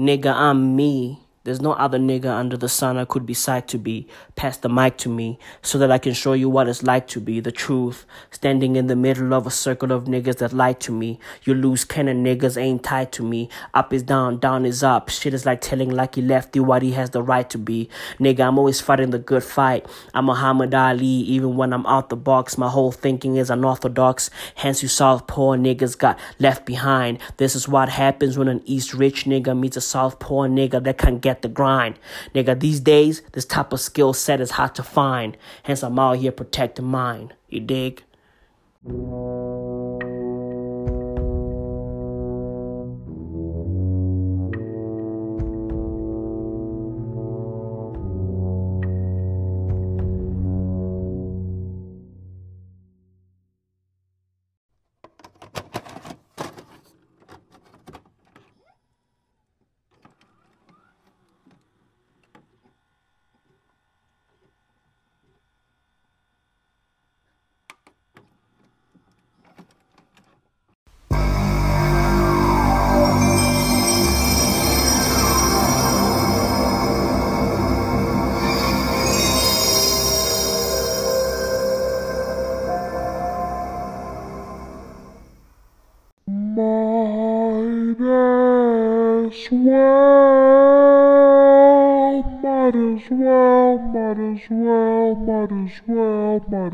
Nigga, I'm me. There's no other nigga under the sun I could be psyched to be. Pass the mic to me so that I can show you what it's like to be the truth. Standing in the middle of a circle of niggas that lie to me. You loose cannon niggas ain't tied to me. Up is down, down is up. Shit is like telling Lucky Lefty what he has the right to be. Nigga, I'm always fighting the good fight. I'm Muhammad Ali, even when I'm out the box. My whole thinking is unorthodox. Hence, you South poor niggas got left behind. This is what happens when an East rich nigga meets a southpaw nigga that can't get get the grind. Nigga, these days, this type of skill set is hard to find. Hence, I'm out here protecting mine. You dig?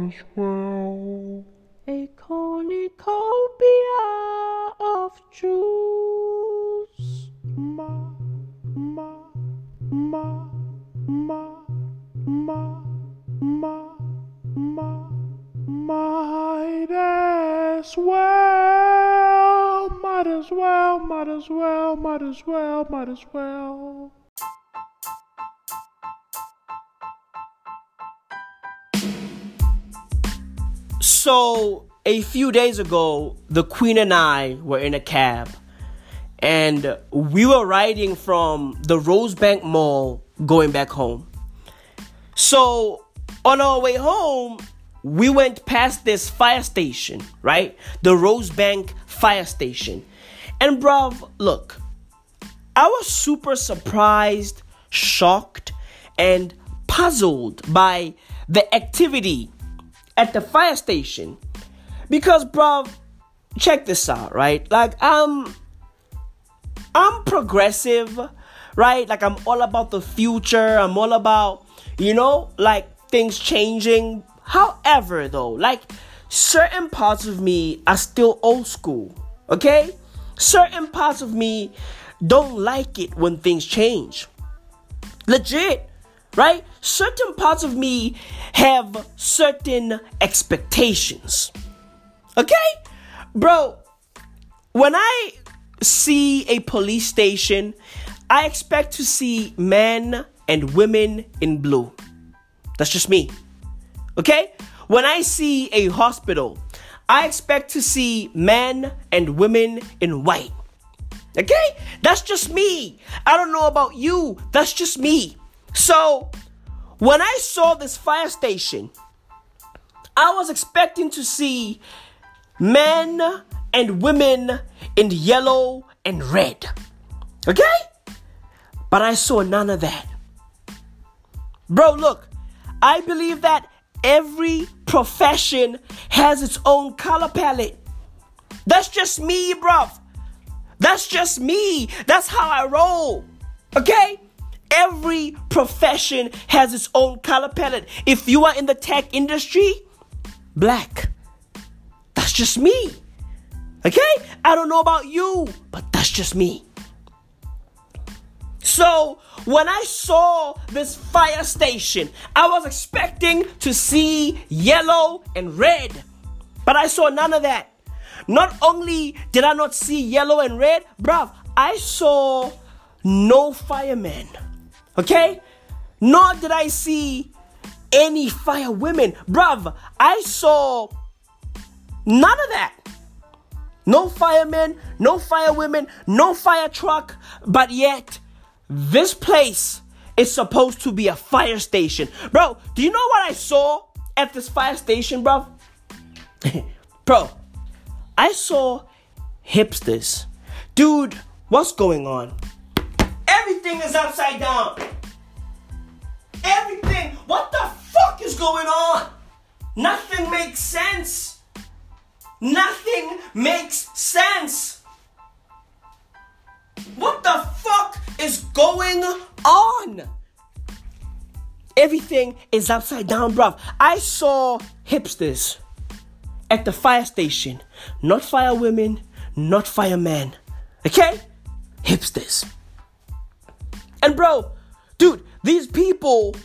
As. A cornucopia of juice. Ma, ma, ma, ma, ma, ma, ma, might as well, might as well, might as well, might as well, might as well. So, a few days ago, the Queen and I were in a cab, and we were riding from the Rosebank Mall going back home. So, on our way home, we went past this fire station, right? The Rosebank fire station. And, bruv, look, I was super surprised, shocked, and puzzled by the activity at the fire station. Because, bro, check this out, right? Like, I'm, I'm progressive, right? Like, I'm all about the future. I'm all about, you know, like things changing. However, though, like, certain parts of me are still old school, okay? Certain parts of me don't like it when things change. Legit right? Certain parts of me have certain expectations. Okay? Bro, when I see a police station, I expect to see men and women in blue. That's just me. Okay? When I see a hospital, I expect to see men and women in white. Okay? That's just me. I don't know about you. That's just me. So, when I saw this fire station, I was expecting to see men and women in yellow and red. Okay? But I saw none of that. Bro, look, I believe that every profession has its own color palette. That's just me, bro. That's just me. That's how I roll. Okay? Every profession has its own color palette. If you are in the tech industry, black. That's just me. Okay? I don't know about you, but that's just me. So, when I saw this fire station, I was expecting to see yellow and red, but I saw none of that. Not only did I not see yellow and red, bruv, I saw no firemen. Okay? Nor did I see any fire women. Bruv, I saw none of that. No firemen, no fire women, no fire truck, but yet this place is supposed to be a fire station. Bro, do you know what I saw at this fire station, bro? bro, I saw hipsters. Dude, what's going on? Everything is upside down. Everything. What the fuck is going on? Nothing makes sense. Nothing makes sense. What the fuck is going on? Everything is upside down, bruv. I saw hipsters at the fire station, not fire women, not firemen. Okay? Hipsters. And bro, dude, these people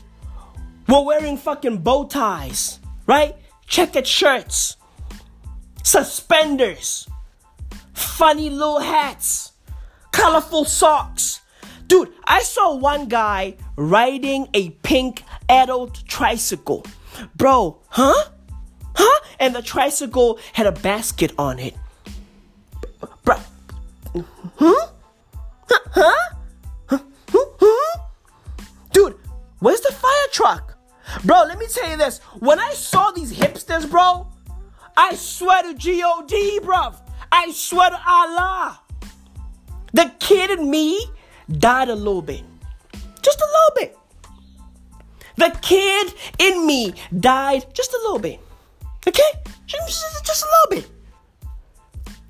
were wearing fucking bow ties, right? Checkered shirts, suspenders, funny little hats, colorful socks. Dude, I saw one guy riding a pink adult tricycle. Bro, huh? Huh? And the tricycle had a basket on it. Bro, hmm? huh? Huh? Huh? Where's the fire truck? Bro, let me tell you this. When I saw these hipsters, bro, I swear to G-O-D, bro. I swear to Allah. The kid in me died a little bit. Just a little bit. The kid in me died just a little bit. Okay? Just, just a little bit.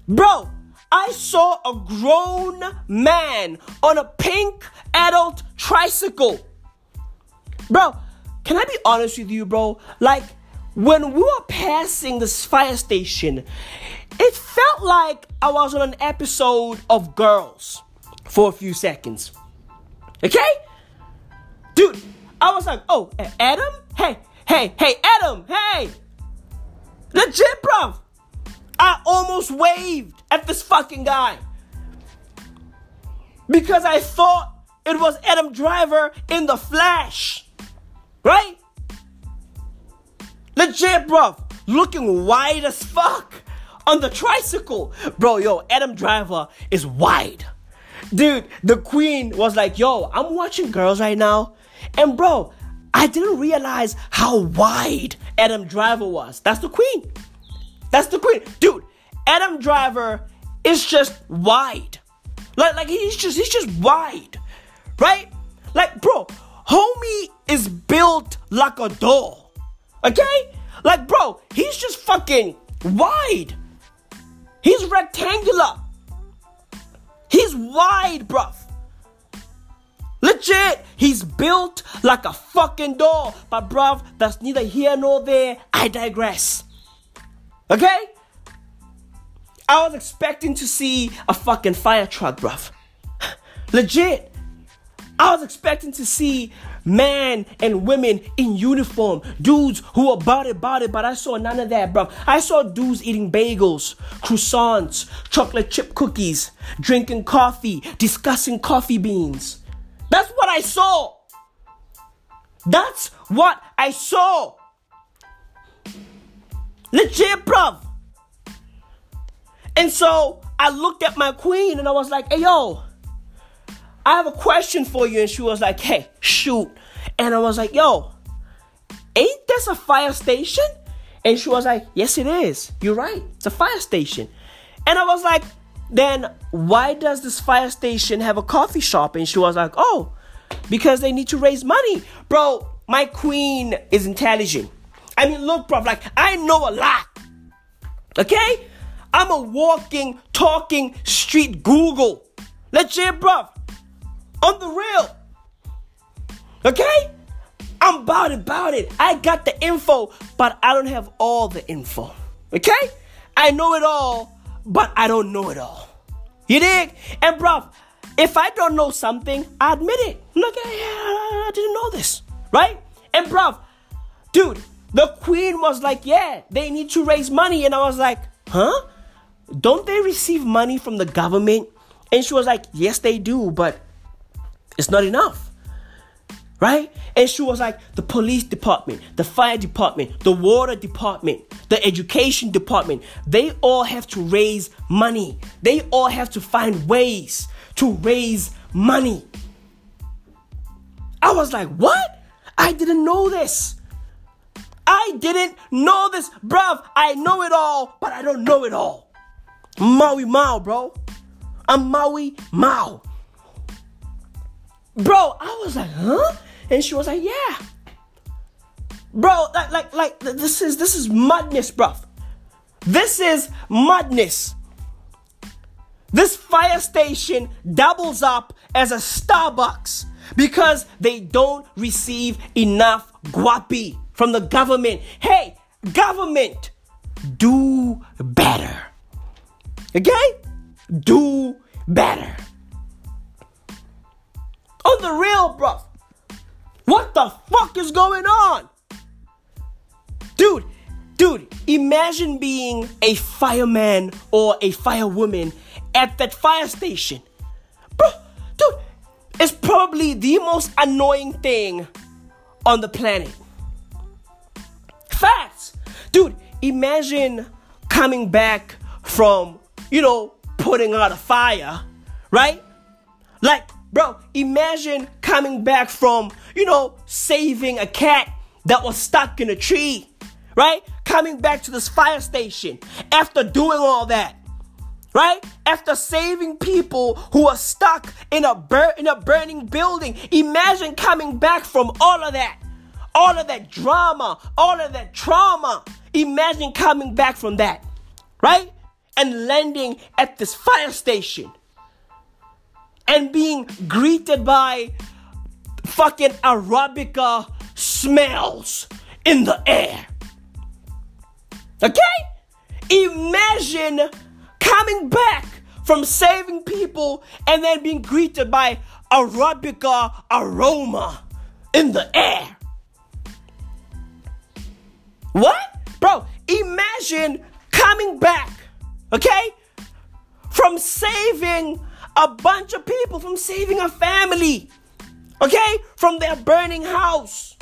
Bro, I saw a grown man on a pink adult tricycle. Bro, can I be honest with you, bro? Like, when we were passing this fire station, it felt like I was on an episode of Girls for a few seconds. Okay? Dude, I was like, oh, Adam? Hey, hey, hey, Adam, hey! Legit, bro! I almost waved at this fucking guy. Because I thought it was Adam Driver in the flash. Right? Legit, bro. Looking wide as fuck on the tricycle. Bro, yo, Adam Driver is wide. Dude, the queen was like, yo, I'm watching girls right now. And bro, I didn't realize how wide Adam Driver was. That's the queen. That's the queen. Dude, Adam Driver is just wide. Like, like he's just he's just wide. Right? Like, bro, homie is built like a doll. Okay? Like, bro, he's just fucking wide. He's rectangular. He's wide, bruv. Legit, he's built like a fucking doll. But, bruv, that's neither here nor there. I digress. Okay? I was expecting to see a fucking fire truck, bruv. Legit. I was expecting to see men and women in uniform, dudes who were about it, about it, but I saw none of that, bro. I saw dudes eating bagels, croissants, chocolate chip cookies, drinking coffee, discussing coffee beans. That's what I saw. That's what I saw. Legit, bro. And so I looked at my queen and I was like, hey, yo, I have a question for you. And she was like, hey, shoot. And I was like, yo, ain't this a fire station? And she was like, yes, it is. You're right. It's a fire station. And I was like, then why does this fire station have a coffee shop? And she was like, oh, because they need to raise money. Bro, my queen is intelligent. I mean, look, bro, like, I know a lot. Okay? I'm a walking, talking street Google. Legit, bro on the real. Okay? I'm about it, about it. I got the info, but I don't have all the info. Okay? I know it all, but I don't know it all. You dig? And bro, if I don't know something, I admit it. Look, I, I didn't know this, right? And bro, dude, the queen was like, yeah, they need to raise money, and I was like, huh? Don't they receive money from the government? And she was like, yes, they do, but it's not enough. Right? And she was like, the police department, the fire department, the water department, the education department, they all have to raise money. They all have to find ways to raise money. I was like, what? I didn't know this. I didn't know this. Bruv, I know it all, but I don't know it all. Maui Mao, bro. I'm Maui Mao. Bro, I was like, huh? And she was like, yeah. Bro, like, like, like, this is, this is madness, bro. This is madness. This fire station doubles up as a Starbucks because they don't receive enough guapi from the government. Hey, government, do better. Okay? Do better. On the real, bro. What the fuck is going on? Dude, dude, imagine being a fireman or a firewoman at that fire station. Bro, dude, it's probably the most annoying thing on the planet. Facts. Dude, imagine coming back from, you know, putting out a fire, right? Like, bro, imagine coming back from, you know, saving a cat that was stuck in a tree, right? Coming back to this fire station after doing all that right? After saving people who are stuck in a bur- in a burning building, imagine coming back from all of that, all of that drama, all of that trauma. Imagine coming back from that, right? And landing at this fire station and being greeted by fucking Arabica smells in the air. Okay? Imagine coming back from saving people and then being greeted by Arabica aroma in the air. What? Bro, imagine coming back, okay? From saving a bunch of people, from saving a family, okay? From their burning house.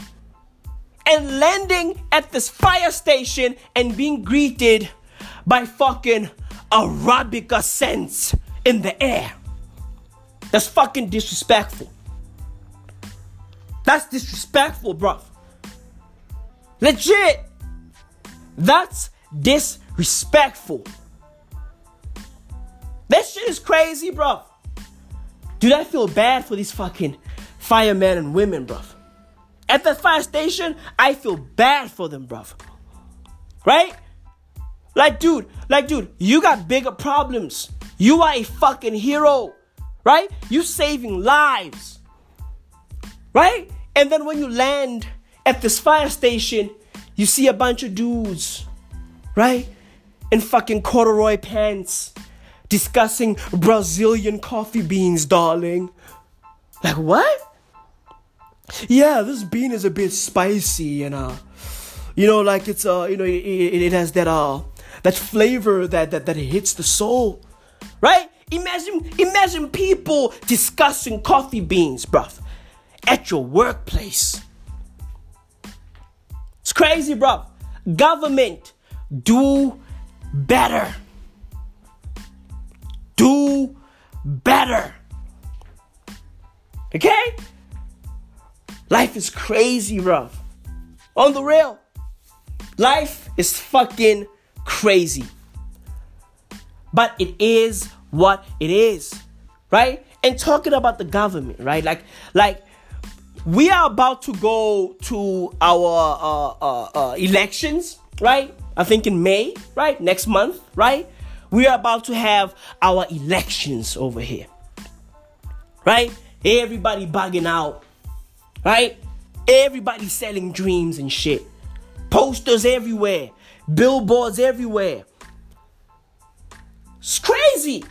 And landing at this fire station and being greeted by fucking Arabica scents in the air. That's fucking disrespectful. That's disrespectful, bro. Legit. That's disrespectful. That shit is crazy, bro. Dude, I feel bad for these fucking firemen and women, bro. At the fire station, I feel bad for them, bro. Right? Like, dude, like, dude, you got bigger problems. You are a fucking hero, right? You saving lives, right? And then when you land at this fire station, you see a bunch of dudes, right? In fucking corduroy pants, discussing Brazilian coffee beans, darling. Like, what? Yeah, this bean is a bit spicy and, uh, you know, like it's, uh, you know, it, it, it has that, uh, that flavor that, that, that hits the soul, right? Imagine, imagine people discussing coffee beans, bruv, at your workplace. It's crazy, bruv. Government, do better. Do better. Okay? Life is crazy, bruv. On the real. Life is fucking crazy. But it is what it is, right? And talking about the government, right? Like, like we are about to go to our uh, uh, uh, elections, right? I think in May, right? Next month, right? We are about to have our elections over here, right? Everybody bugging out, right? Everybody selling dreams and shit. Posters everywhere billboards everywhere. It's crazy.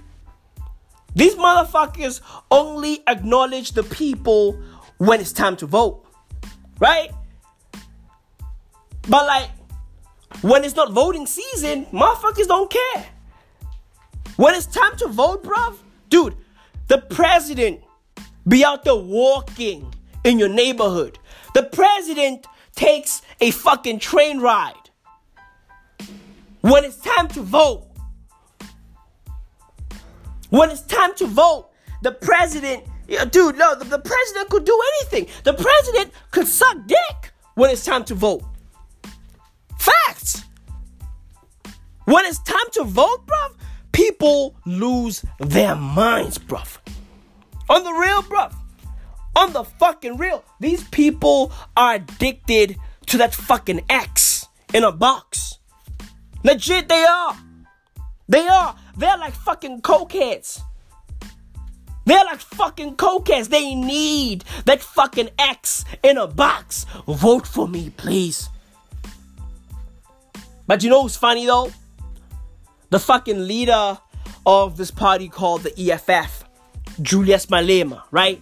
These motherfuckers only acknowledge the people when it's time to vote. Right? But like, when it's not voting season, motherfuckers don't care. When it's time to vote, bruv, dude, the president be out there walking in your neighborhood. The president takes a fucking train ride when it's time to vote, when it's time to vote, the president, dude, no, the, the president could do anything. The president could suck dick when it's time to vote. Facts. When it's time to vote, bruv, people lose their minds, bruv. On the real, bruv. On the fucking real, these people are addicted to that fucking X in a box. Legit, they are. They are. They're like fucking cokeheads. They're like fucking cokeheads. They need that fucking X in a box. Vote for me, please. But you know what's funny though? The fucking leader of this party called the EFF, Julius Malema, right?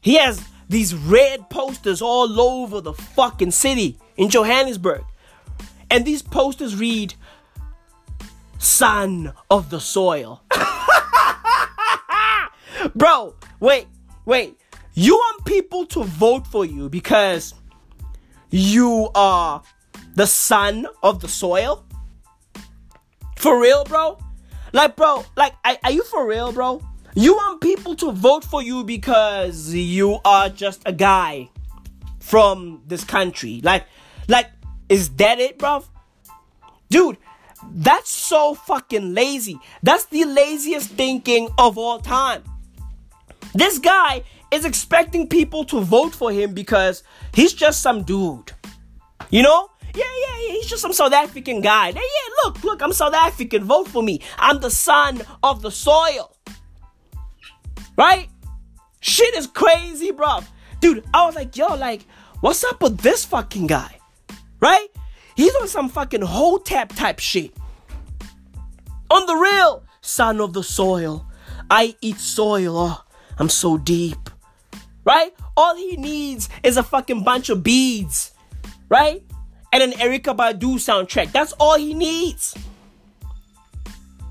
He has these red posters all over the fucking city in Johannesburg. And these posters read, Son of the Soil. Bro, wait, wait. You want people to vote for you because you are the son of the soil? For real, bro? Like, bro, like, are, you for real, bro? You want people to vote for you because you are just a guy from this country. Like, like, is that it, bro? Dude, that's so fucking lazy. That's the laziest thinking of all time. This guy is expecting people to vote for him because he's just some dude. You know? Yeah, yeah, yeah, he's just some South African guy. Yeah, yeah, look, look, I'm South African. Vote for me. I'm the son of the soil. Right? Shit is crazy, bro. Dude, I was like, yo, like, what's up with this fucking guy? Right? He's on some fucking hotep type shit. On the real, son of the soil. I eat soil. Oh, I'm so deep. Right? All he needs is a fucking bunch of beads. Right? And an Erykah Badu soundtrack. That's all he needs.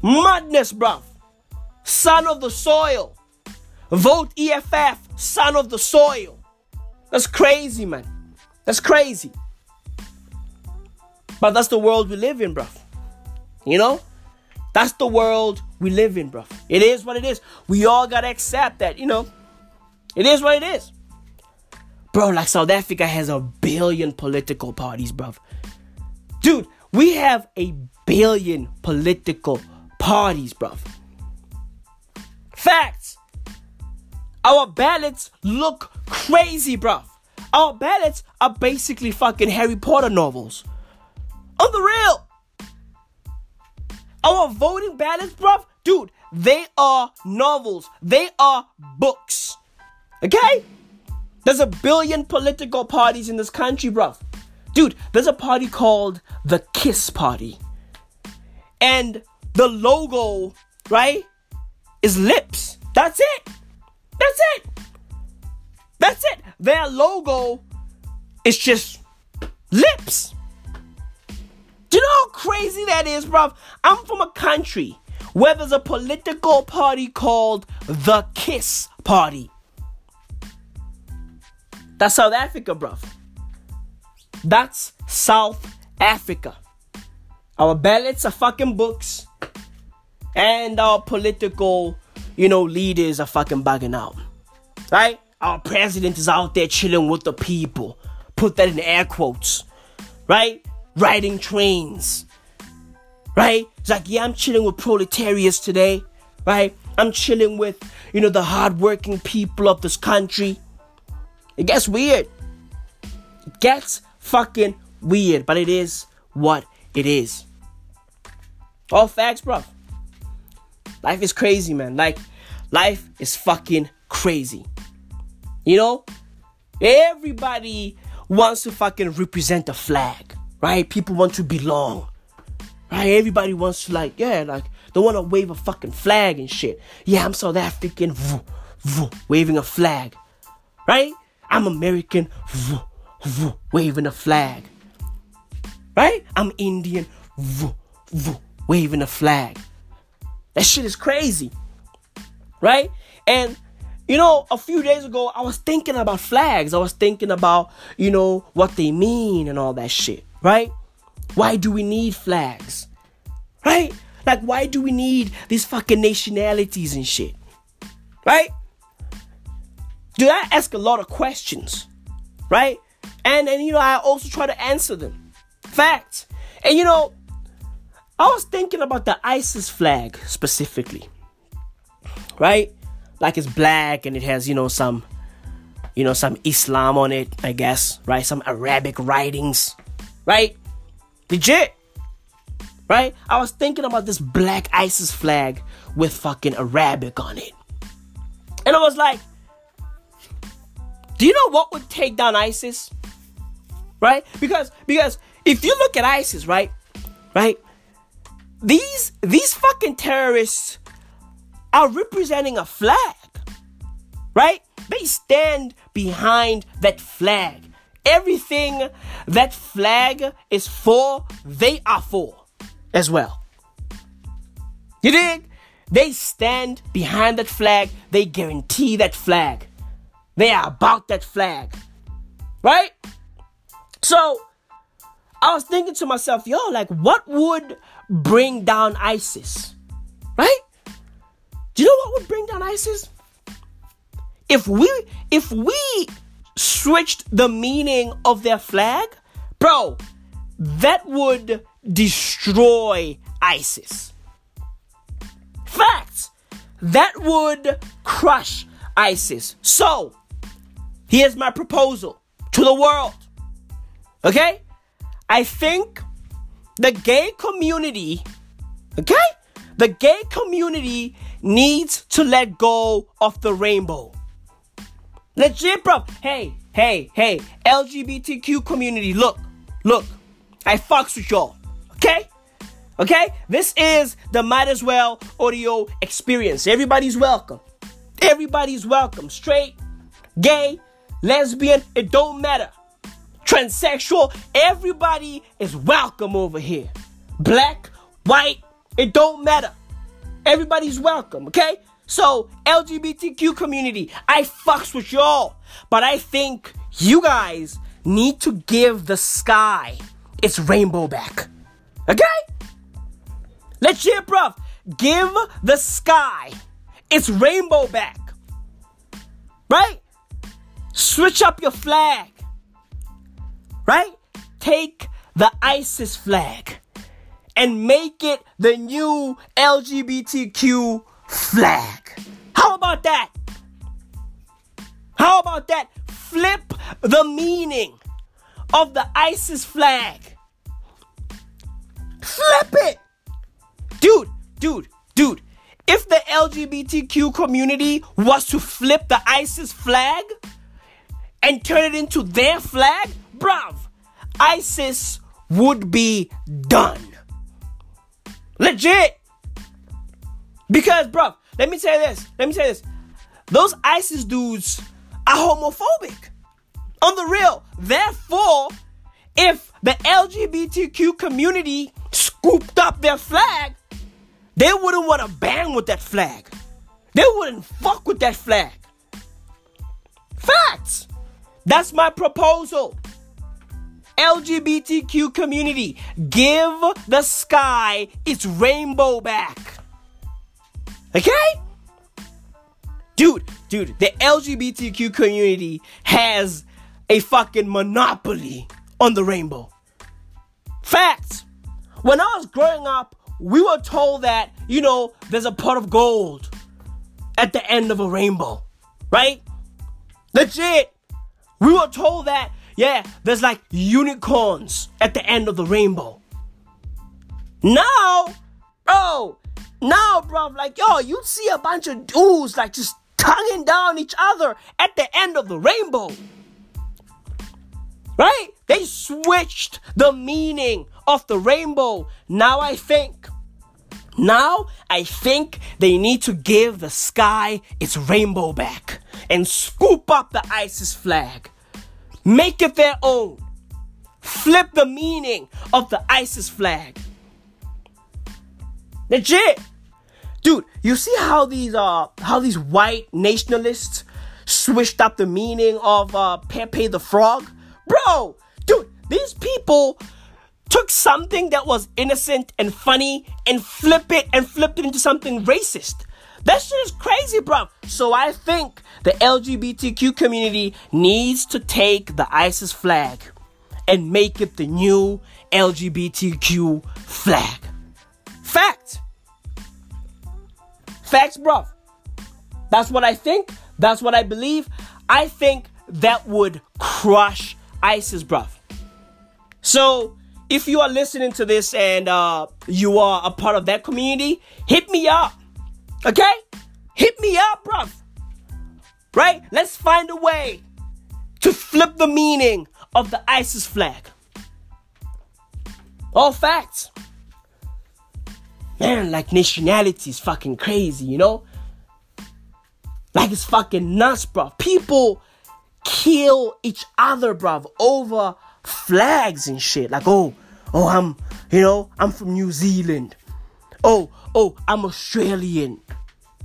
Madness, bruv. Son of the soil. Vote EFF, son of the soil. That's crazy, man. That's crazy. But that's the world we live in, bruv. You know? That's the world we live in, bruv. It is what it is. We all gotta accept that, you know. It is what it is. Bro, like South Africa has a billion political parties, bruv. Dude, we have a billion political parties, bruv. Facts. Our ballots look crazy, bruv. Our ballots are basically fucking Harry Potter novels. On the real. Our voting ballots, bruv, dude, they are novels. They are books. Okay? There's a billion political parties in this country, bruv. Dude, there's a party called the Kiss Party. And the logo, right, is lips. That's it. That's it. That's it. Their logo is just lips. Do you know how crazy that is, bruv? I'm from a country where there's a political party called the Kiss Party. That's South Africa, bruv. That's South Africa. Our ballots are fucking books. And our political, you know, leaders are fucking bugging out. Right? Our president is out there chilling with the people. Put that in air quotes. Right? riding trains. Right? It's like, yeah, I'm chilling with proletariats today. Right? I'm chilling with, you know, the hardworking people of this country. It gets weird. It gets fucking weird, but it is what it is. All facts, bro. Life is crazy, man. Like, life is fucking crazy. You know? Everybody wants to fucking represent a flag right? People want to belong, right? Everybody wants to like, yeah, like they want to wave a fucking flag and shit. Yeah, I'm South African, waving a flag, right? I'm American, waving a flag, right? I'm Indian, waving a flag. That shit is crazy, right? And you know, a few days ago, I was thinking about flags. I was thinking about, you know, what they mean and all that shit right? Why do we need flags? Right? Like, why do we need these fucking nationalities and shit? Right? Do I ask a lot of questions? Right? And and you know, I also try to answer them. Facts. And you know, I was thinking about the ISIS flag specifically. Right? Like it's black and it has, you know, some you know, some Islam on it, I guess, right? Some Arabic writings, right? Legit. Right? I was thinking about this black ISIS flag with fucking Arabic on it. And I was like, do you know what would take down ISIS? Right? Because because if you look at ISIS, right? Right? These these fucking terrorists are representing a flag. Right? They stand behind that flag. Everything that flag is for, they are for as well. You dig? They stand behind that flag. They guarantee that flag. They are about that flag. Right? So, I was thinking to myself, yo, like, what would bring down ISIS? Right? Do you know what would bring down ISIS? If we if we switched the meaning of their flag, bro, that would destroy ISIS. Facts. That would crush ISIS. So, here's my proposal to the world. Okay? I think the gay community, okay? The gay community needs to let go of the rainbow. Legit, bro. Hey, hey, hey, LGBTQ community, look, look, I fucks with y'all, okay? Okay? This is the Might As Well audio experience. Everybody's welcome. Everybody's welcome. Straight, gay, lesbian, it don't matter. Transsexual, everybody is welcome over here. Black, white, it don't matter. Everybody's welcome, okay? So, LGBTQ community, I fucks with y'all. But I think you guys need to give the sky its rainbow back. Okay? Legit, bruv. Give the sky its rainbow back. Right? Switch up your flag. Right? Take the ISIS flag and make it the new LGBTQ flag. How about that? How about that? Flip the meaning of the ISIS flag. Flip it. Dude, dude, dude. If the LGBTQ community was to flip the ISIS flag and turn it into their flag, bruv, ISIS would be done. Legit. Because, bro, let me say this. Let me say this. Those ISIS dudes are homophobic. On the real. Therefore, if the LGBTQ community scooped up their flag, they wouldn't want to bang with that flag. They wouldn't fuck with that flag. Facts. That's my proposal. LGBTQ community, give the sky its rainbow back. Okay? Dude, dude, the LGBTQ community has a fucking monopoly on the rainbow. Facts. When I was growing up, we were told that, you know, there's a pot of gold at the end of a rainbow, right? Legit. We were told that, yeah, there's like unicorns at the end of the rainbow. Now, bro, now, bro, like, yo, you see a bunch of dudes like just tonguing down each other at the end of the rainbow. Right? They switched the meaning of the rainbow. Now I think, now I think they need to give the sky its rainbow back and scoop up the ISIS flag. Make it their own. Flip the meaning of the ISIS flag. Legit. Dude, you see how these uh how these white nationalists switched up the meaning of uh Pepe the Frog? Bro, dude, these people took something that was innocent and funny and flip it and flipped it into something racist. That shit is crazy, bro. So I think the LGBTQ community needs to take the ISIS flag and make it the new LGBTQ flag. Fact. Facts, bro. That's what I think. That's what I believe. I think that would crush ISIS, bruv. So, if you are listening to this and uh, you are a part of that community, hit me up. Okay? Hit me up, bruv. Right? Let's find a way to flip the meaning of the ISIS flag. All facts. Man, like nationality is fucking crazy, you know? Like it's fucking nuts, bro. People kill each other, bro, over flags and shit. Like, oh, oh, I'm, you know, I'm from New Zealand. Oh, oh, I'm Australian,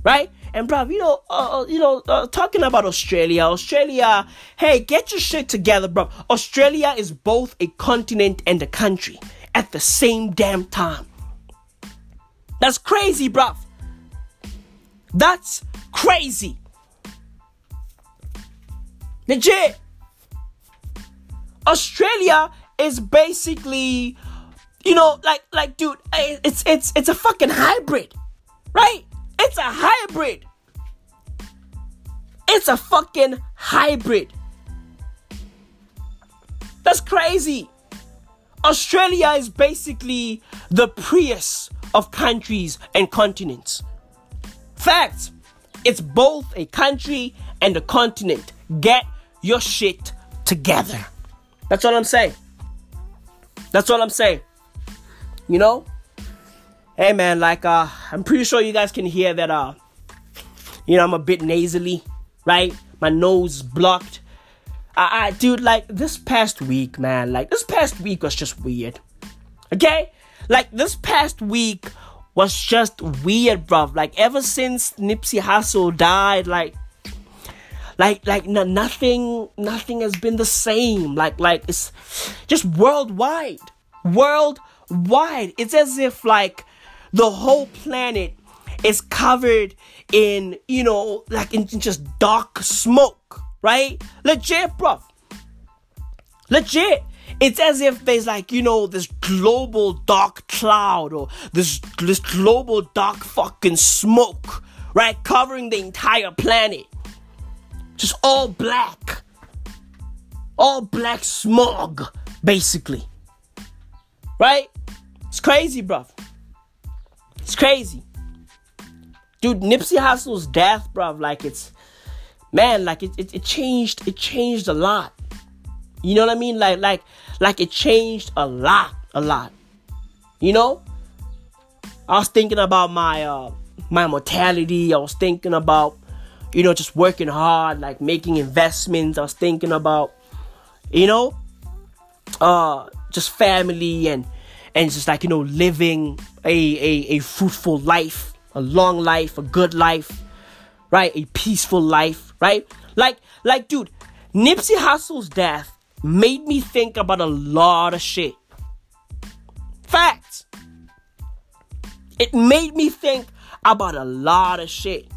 right? And bro, you know, uh, uh, you know, uh, talking about Australia, Australia, hey, get your shit together, bro. Australia is both a continent and a country at the same damn time. That's crazy, bro. That's crazy. Legit. Australia is basically, you know, like like dude, eh, it's it's it's a fucking hybrid. Right? It's a hybrid. It's a fucking hybrid. That's crazy. Australia is basically the Prius of countries and continents. Facts. It's both a country and a continent. Get your shit together. That's all I'm saying. That's all I'm saying. You know? Hey man, like uh I'm pretty sure you guys can hear that uh you know I'm a bit nasally, right? My nose blocked. I, I, dude, like this past week, man, like this past week was just weird. Okay? Like this past week was just weird, bruv. Like ever since Nipsey Hussle died, like like like no, nothing nothing has been the same. Like like it's just worldwide. Worldwide. It's as if like the whole planet is covered in, you know, like in, in just dark smoke right? Legit, bro. Legit. It's as if there's like, you know, this global dark cloud or this this global dark fucking smoke, right? Covering the entire planet. Just all black. All black smog, basically. Right? It's crazy, bro. It's crazy. Dude, Nipsey Hussle's death, bro, like it's man, like it, it, it changed, it changed a lot. You know what I mean? Like, like, like it changed a lot, a lot. You know? I was thinking about my uh my mortality. I was thinking about, you know, just working hard, like making investments. I was thinking about, you know, uh just family and and just like, you know, living a a, a fruitful life, a long life, a good life, right? A peaceful life right? Like, like, dude, Nipsey Hussle's death made me think about a lot of shit. Facts. It made me think about a lot of shit.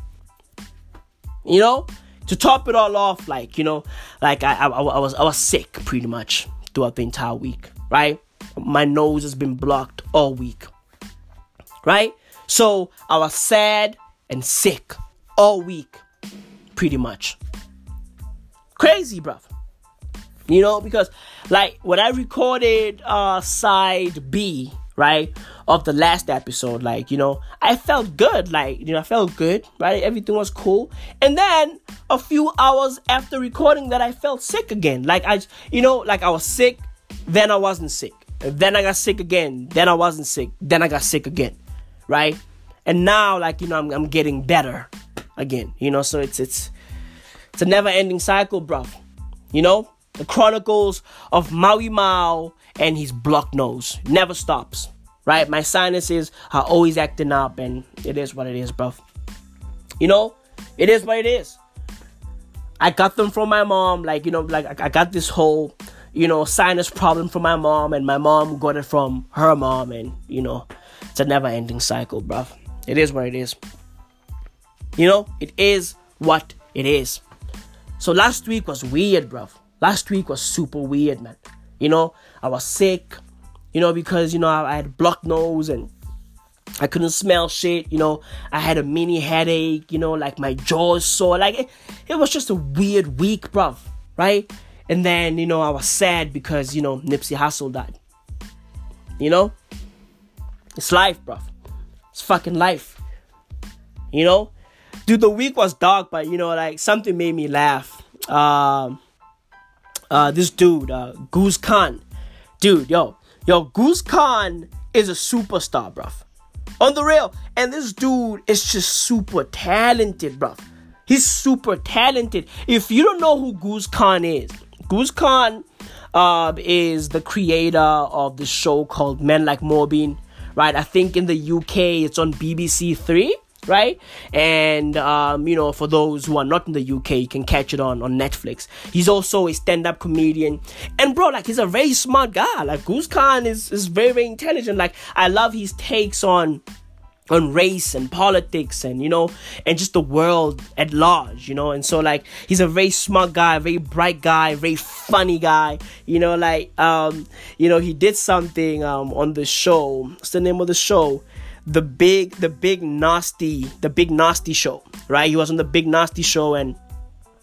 You know, to top it all off, like you know, like I, I, I was I was sick pretty much throughout the entire week, right? My nose has been blocked all week, right? So I was sad and sick all week pretty much. Crazy, bruv. You know, because like when I recorded uh side B, right, of the last episode, like, you know, I felt good. Like, you know, I felt good, right? Everything was cool. And then a few hours after recording that I felt sick again. Like I you know, like I was sick, then I wasn't sick. Then I got sick again. Then I wasn't sick. Then I got sick again. Right? And now like, you know, I'm I'm getting better again. You know, so it's it's it's a never ending cycle, bro. You know? The chronicles of Maui Mao and his block nose. Never stops. Right? My sinuses are always acting up and it is what it is, bruv. You know? It is what it is. I got them from my mom, like, you know, like I got this whole, you know, sinus problem from my mom, and my mom got it from her mom, and you know, it's a never ending cycle, bruv. It is what it is. You know, it is what it is. So last week was weird, bruv. Last week was super weird, man. You know, I was sick, you know, because, you know, I, I had blocked nose and I couldn't smell shit, you know. I had a mini headache, you know, like my jaw sore. Like, it, it was just a weird week, bruv. right? And then, you know, I was sad because, you know, Nipsey Hussle died. You know? It's life, bro. It's fucking life. You know? Dude, the week was dark, but, you know, like, something made me laugh. Um, uh, this dude, uh, Guz Khan. Dude, yo, yo, Guz Khan is a superstar, bruv. On the real. And this dude is just super talented, bruv. He's super talented. If you don't know who Guz Khan is, Guz Khan uh, is the creator of the show called Men Like Mobeen, right? I think in the UK it's on BBC Three, right? And um, you know, for those who are not in the UK, you can catch it on on Netflix. He's also a stand-up comedian, and bro, like he's a very smart guy. Like Guz Khan is is very very intelligent. Like I love his takes on on race and politics and you know and just the world at large you know and so like he's a very smart guy very bright guy very funny guy you know like um you know he did something um on the show what's the name of the show the big the big nasty the big nasty show right he was on the big nasty show and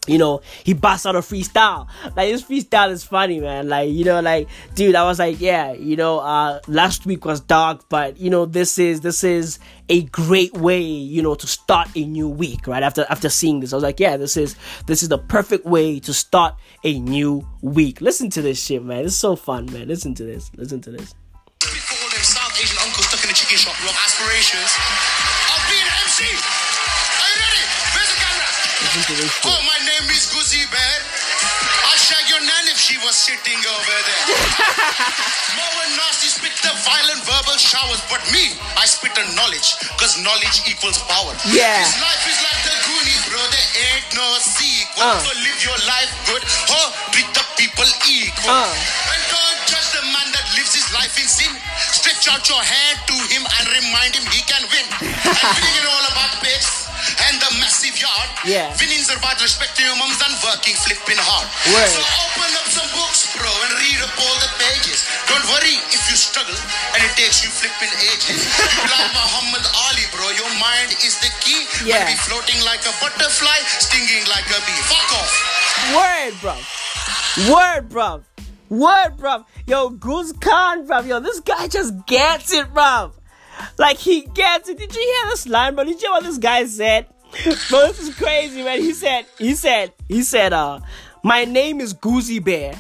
you know, he busts out a freestyle. Like this freestyle is funny, man. Like, you know, like, dude, I was like, yeah, you know, uh last week was dark, but you know, this is this is a great way, you know, to start a new week, right? After after seeing this. I was like, yeah, this is this is the perfect way to start a new week. Listen to this shit, man. It's so fun, man. Listen to this. Listen to this. Aspirations of being an MC. Are you ready? Where's the camera? Listen to this shit. Oh, my name is Guzzy Bear. I'll shag your nan if she was sitting over there. Mo and Nasty spit the violent verbal showers, but me, I spit the knowledge, cause knowledge equals power. Yeah. This life is like the Goonies, bro. There ain't no sequel. Uh. So live your life good, oh, treat the people equal. Uh. And don't judge the man that lives his life in sin. Stretch out your hand to him and remind him he can win. and winning is all about pace and the massive yard. Yeah. Winning's are about respecting your mums and working, flipping hard. Word. So open up some books, bro, and read up all the pages. Don't worry if you struggle and it takes you flipping ages. you like Muhammad Ali, bro. Your mind is the key. Yeah. But be floating like a butterfly, stinging like a bee. Fuck off. Word, bro. Word, bro. Word, bro. Yo, Guz Khan, bro. Yo, this guy just gets it, bro. Like, he gets it. Did you hear this line, bro? Did you hear what this guy said? Bro, this is crazy, man. He said, he said, he said, uh, my name is Goozy Bear.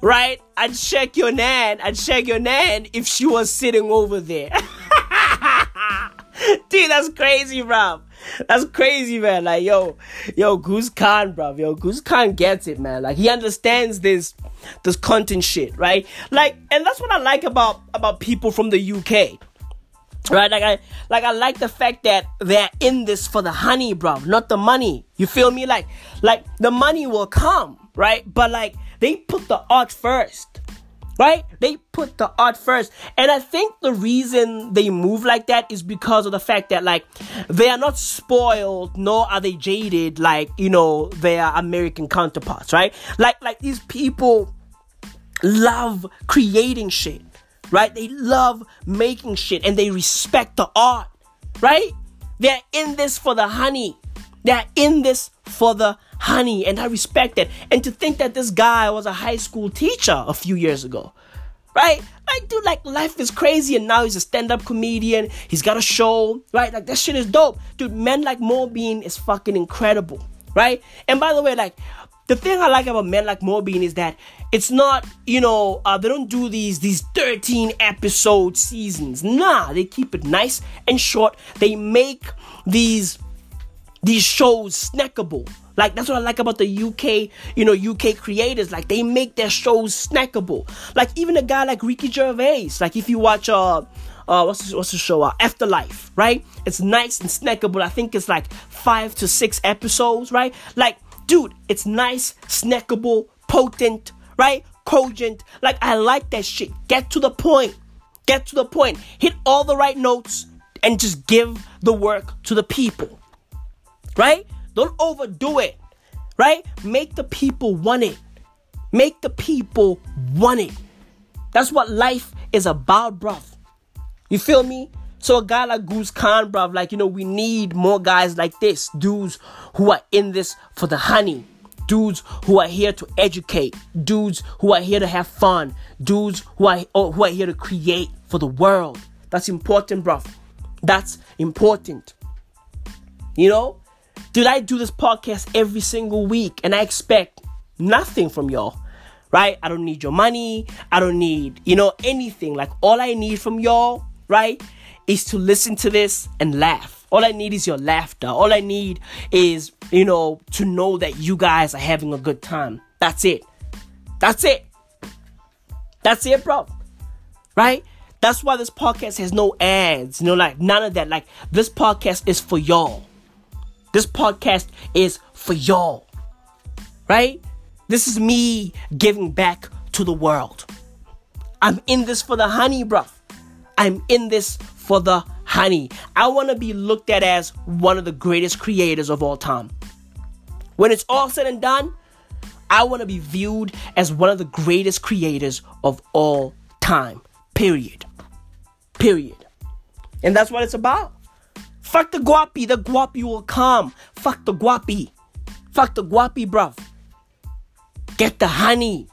Right? I'd check your nan. I'd check your nan if she was sitting over there. Dude, that's crazy, bro. That's crazy, man. Like, yo, yo, Guz Khan, bro. Yo, Guz Khan gets it, man. Like, he understands this, this content shit, right? Like, and that's what I like about about people from the UK. Right, like I, like I like the fact that they're in this for the honey, bro, not the money. You feel me? Like, like the money will come, right? But like they put the art first, right? They put the art first. And I think the reason they move like that is because of the fact that, like, they are not spoiled, nor are they jaded like, you know, their American counterparts, right? Like, like these people love creating shit, right? They love making shit and they respect the art, right? They're in this for the honey. They're in this for the honey, and I respect it. And to think that this guy was a high school teacher a few years ago, right? Like, dude, like life is crazy, and now he's a stand-up comedian. He's got a show, right? Like that shit is dope, dude. Men like Mobeen is fucking incredible, right? And by the way, like the thing I like about Men Like Mobeen is that it's not, you know, uh, they don't do these these 13 episode seasons. Nah, they keep it nice and short. They make these these shows snackable. Like that's what I like about the UK, you know, UK creators. Like they make their shows snackable. Like even a guy like Ricky Gervais. Like if you watch uh uh what's what's the show? Uh, Afterlife, right? It's nice and snackable. I think it's like five to six episodes, right? Like, dude, it's nice, snackable, potent, right? Cogent. Like I like that shit. Get to the point. Get to the point. Hit all the right notes and just give the work to the people right? Don't overdo it, right? Make the people want it. Make the people want it. That's what life is about, bruv. You feel me? So a guy like Guz Khan, bruv, like, you know, we need more guys like this. Dudes who are in this for the honey. dudes who are here to educate, dudes who are here to have fun, dudes who are oh, who are here to create for the world. That's important, bruv. That's important. You know, dude, I do this podcast every single week, and I expect nothing from y'all. Right? I don't need your money. I don't need, you know, anything. Like all I need from y'all, right, is to listen to this and laugh all I need is your laughter. All I need is, you know, to know that you guys are having a good time. That's it. That's it. That's it, bro. Right? That's why this podcast has no ads, you know, like none of that. Like, this podcast is for y'all. This podcast is for y'all. Right? This is me giving back to the world. I'm in this for the honey, bro. I'm in this for the honey. I want to be looked at as one of the greatest creators of all time. When it's all said and done, I want to be viewed as one of the greatest creators of all time. Period. Period. And that's what it's about. Fuck the guapi. The guapi will come. Fuck the guapi. Fuck the guapi, bruv. Get the honey.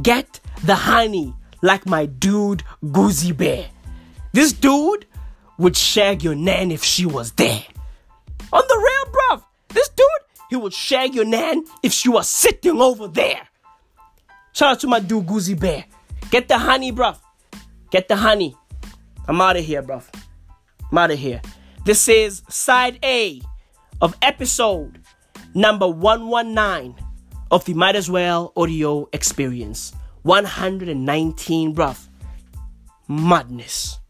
Get the honey. Like my dude, Goozy Bear. This dude would shag your nan if she was there. On the real, bruv. This dude, he would shag your nan if she was sitting over there. Shout out to my dude Goozy Bear. Get the honey, bruv. Get the honey. I'm out of here, bruv. I'm out of here. This is side A of episode number 119 of the Might As Well audio experience. 119, bruv. Madness.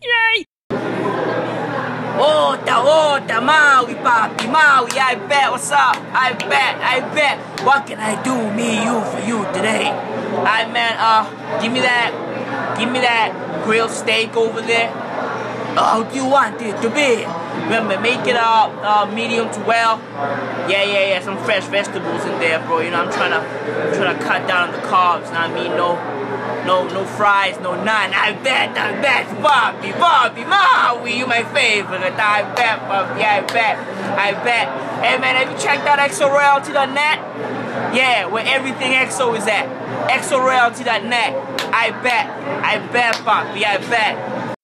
Yay! Ota, ota, Maui, papi, Maui, I bet, what's up? I bet, I bet. What can I do, me, you, for you today? I man, uh, give me that, give me that grilled steak over there. How do you want it to be? Remember, make it uh, uh medium to well. Yeah, yeah, yeah. Some fresh vegetables in there, bro. You know, I'm trying to, I'm trying to cut down on the carbs. Know I mean, no, no, no fries, no none. I bet, I bet, Bobby, Bobby, Maui, you my favorite. I bet, Bobby, I bet, I bet. Hey man, have you checked out exoroyalty.net? Yeah, where everything EXO is at. exoroyalty.net. I bet, I bet, Bobby, I bet.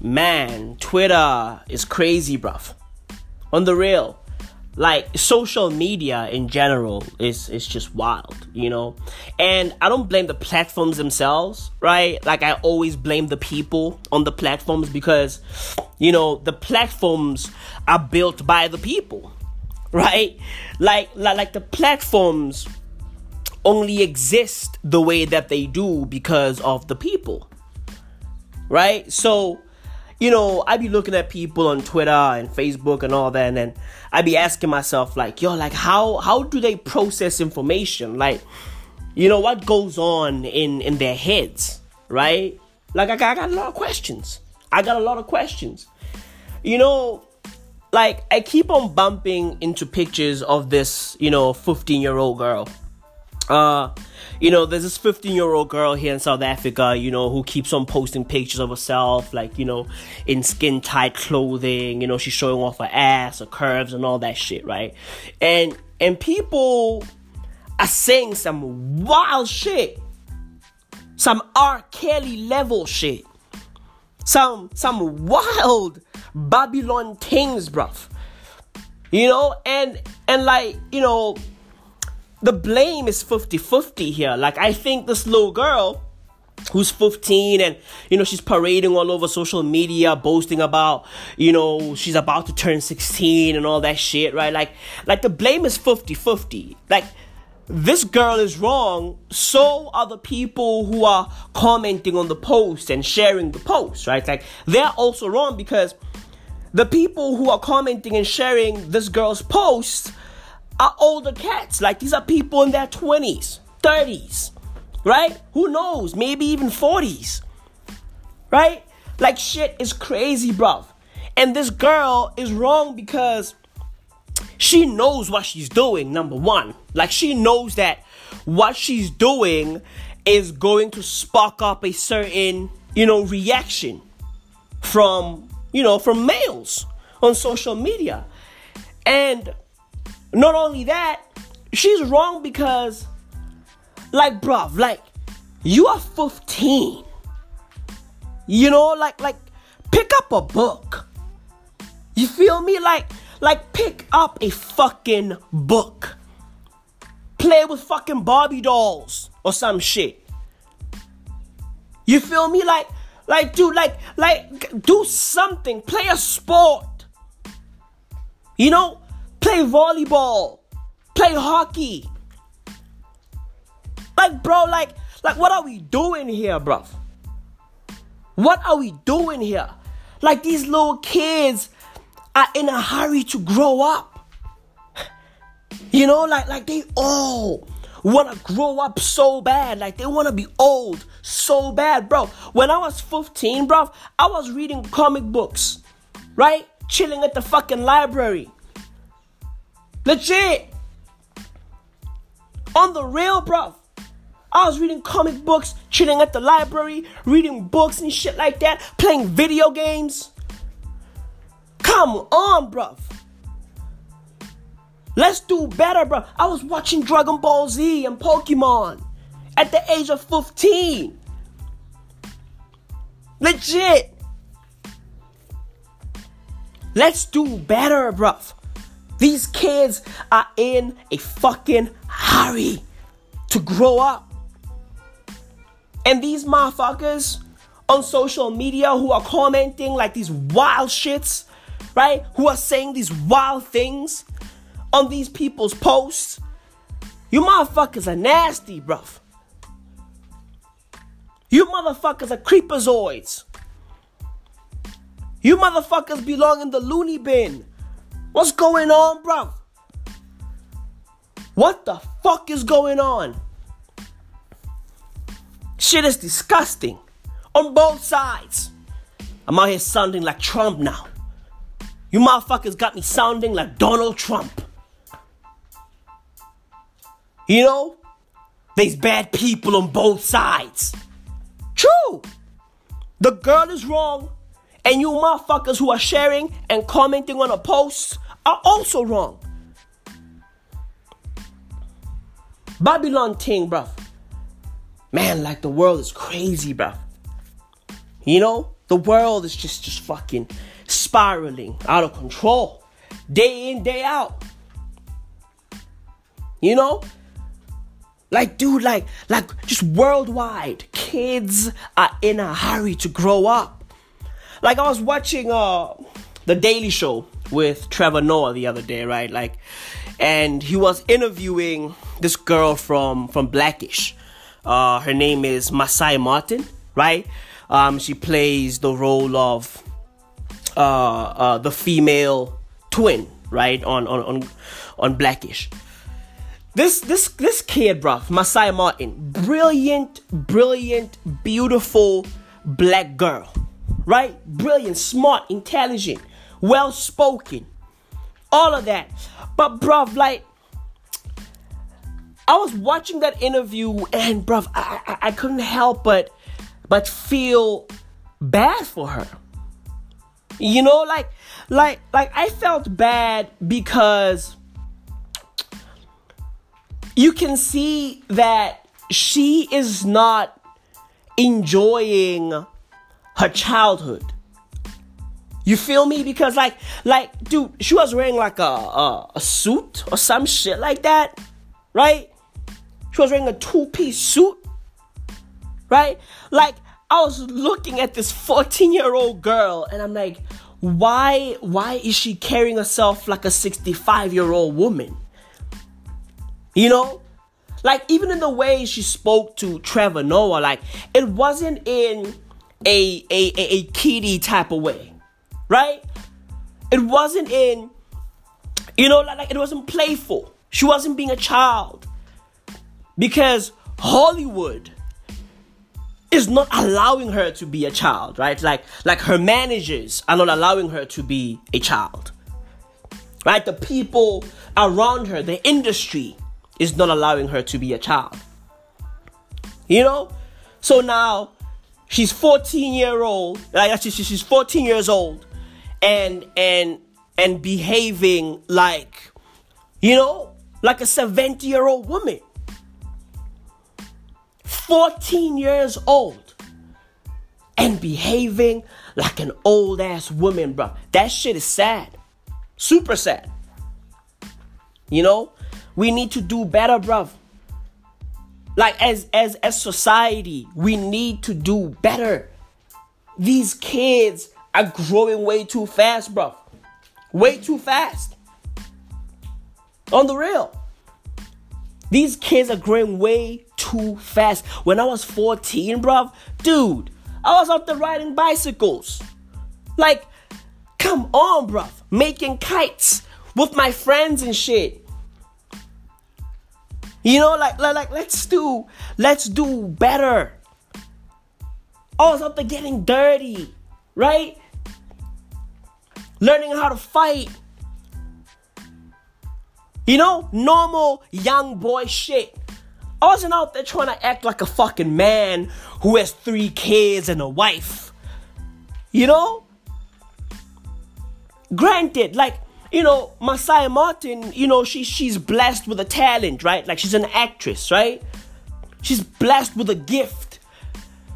Man, Twitter is crazy, bruv on the real like social media in general is is just wild you know? And i don't blame the platforms themselves right? Like i always blame the people on the platforms because you know the platforms are built by the people right? Like like, like the platforms only exist the way that they do because of the people right? So you know, I be looking at people on Twitter and Facebook and all that, and then I be asking myself, like, yo, like how how do they process information? Like, you know, what goes on in in their heads, right? Like, I got, I got a lot of questions. I got a lot of questions. You know, like I keep on bumping into pictures of this, you know, 15 year old girl. Uh, you know, there's this 15 year old girl here in South Africa, you know, who keeps on posting pictures of herself, like, you know, in skin tight clothing, you know, she's showing off her ass, her curves, and all that shit, right? And, and people are saying some wild shit, some R. Kelly level shit, some, some wild Babylon things, bruv. You know, and, and like, you know, the blame is 50-50 here. Like I think this little girl who's 15 and you know she's parading all over social media boasting about you know she's about to turn 16 and all that shit right? Like like the blame is 50-50 like this girl is wrong so are the people who are commenting on the post and sharing the post right? Like they're also wrong because the people who are commenting and sharing this girl's post are older cats. Like these are people in their 20s, 30s, right? Who knows? Maybe even 40s, right? Like shit is crazy, bruv. And this girl is wrong because she knows what she's doing, number one. Like she knows that what she's doing is going to spark up a certain, you know, reaction from, you know, from males on social media. And not only that, she's wrong because, like, bruv, like, you are 15. You know, like, like, pick up a book. You feel me? Like, like, pick up a fucking book. Play with fucking Barbie dolls or some shit. You feel me? Like, like, dude, like, like, do something. Play a sport. You know, play volleyball, play hockey. Like, bro, like, like, what are we doing here, bro? What are we doing here? Like, these little kids are in a hurry to grow up. You know, like, like they all want to grow up so bad. Like, they want to be old so bad, bro. When I was 15, bro, I was reading comic books, right? chilling at the fucking library. Legit. On the real, bro. I was reading comic books, chilling at the library, reading books and shit like that, playing video games. Come on, bro. Let's do better, bro. I was watching Dragon Ball Z and Pokemon at the age of 15. Legit. Let's do better, bruv. These kids are in a fucking hurry to grow up. And these motherfuckers on social media who are commenting like these wild shits, right? Who are saying these wild things on these people's posts. You motherfuckers are nasty, bruv. You motherfuckers are creepazoids. You motherfuckers belong in the loony bin. What's going on, bro? What the fuck is going on? Shit is disgusting. On both sides. I'm out here sounding like Trump now. You motherfuckers got me sounding like Donald Trump. You know? There's bad people on both sides. True. The girl is wrong. And you motherfuckers who are sharing and commenting on a post are also wrong. Babylon thing, bruv. Man, like the world is crazy, bruv. You know, the world is just just fucking spiraling out of control. Day in, day out. You know? Like, dude, like, like just worldwide, kids are in a hurry to grow up. Like I was watching uh the Daily Show with Trevor Noah the other day, right? Like, and he was interviewing this girl from from Blackish. Uh, her name is Marsai Martin, right? Um, she plays the role of uh, uh, the female twin, right? On on on on Blackish. This this this kid, bro, Marsai Martin, brilliant, brilliant, beautiful black girl, right? Brilliant, smart, intelligent, well spoken, all of that. But, bruv, like, I was watching that interview and, bruv, I, I, I couldn't help but but feel bad for her. You know, like, like, like I felt bad because you can see that she is not enjoying her childhood. You feel me? Because like, like, dude, she was wearing like a, a, a suit or some shit like that, right? She was wearing a two-piece suit, right? Like, I was looking at this 14-year-old girl, and I'm like, why, why is she carrying herself like a 65-year-old woman? You know? Like, even in the way she spoke to Trevor Noah, like, it wasn't in a, a, a, a kitty type of way, right? It wasn't in, you know, like, like it wasn't playful. She wasn't being a child because Hollywood is not allowing her to be a child, right? Like, like her managers are not allowing her to be a child, right? The people around her, the industry, is not allowing her to be a child. You know? So now she's 14 year old, like she's 14 years old and and and behaving like you know, like a 70 year old woman. 14 years old and behaving like an old ass woman, bro. That shit is sad. Super sad. You know, we need to do better, bro. Like as as as society, we need to do better. These kids are growing way too fast, bro. Way too fast. On the real. These kids are growing way too fast. When I was 14, bro, dude, I was out there riding bicycles. Like, come on, bro. Making kites with my friends and shit. You know, like, like, like, let's do, let's do better. I was out there getting dirty, right? Learning how to fight. You know, normal young boy shit. I wasn't out there trying to act like a fucking man who has three kids and a wife. You know? Granted, like, you know, Marsai Martin, you know, she she's blessed with a talent, right? Like she's an actress, right? She's blessed with a gift.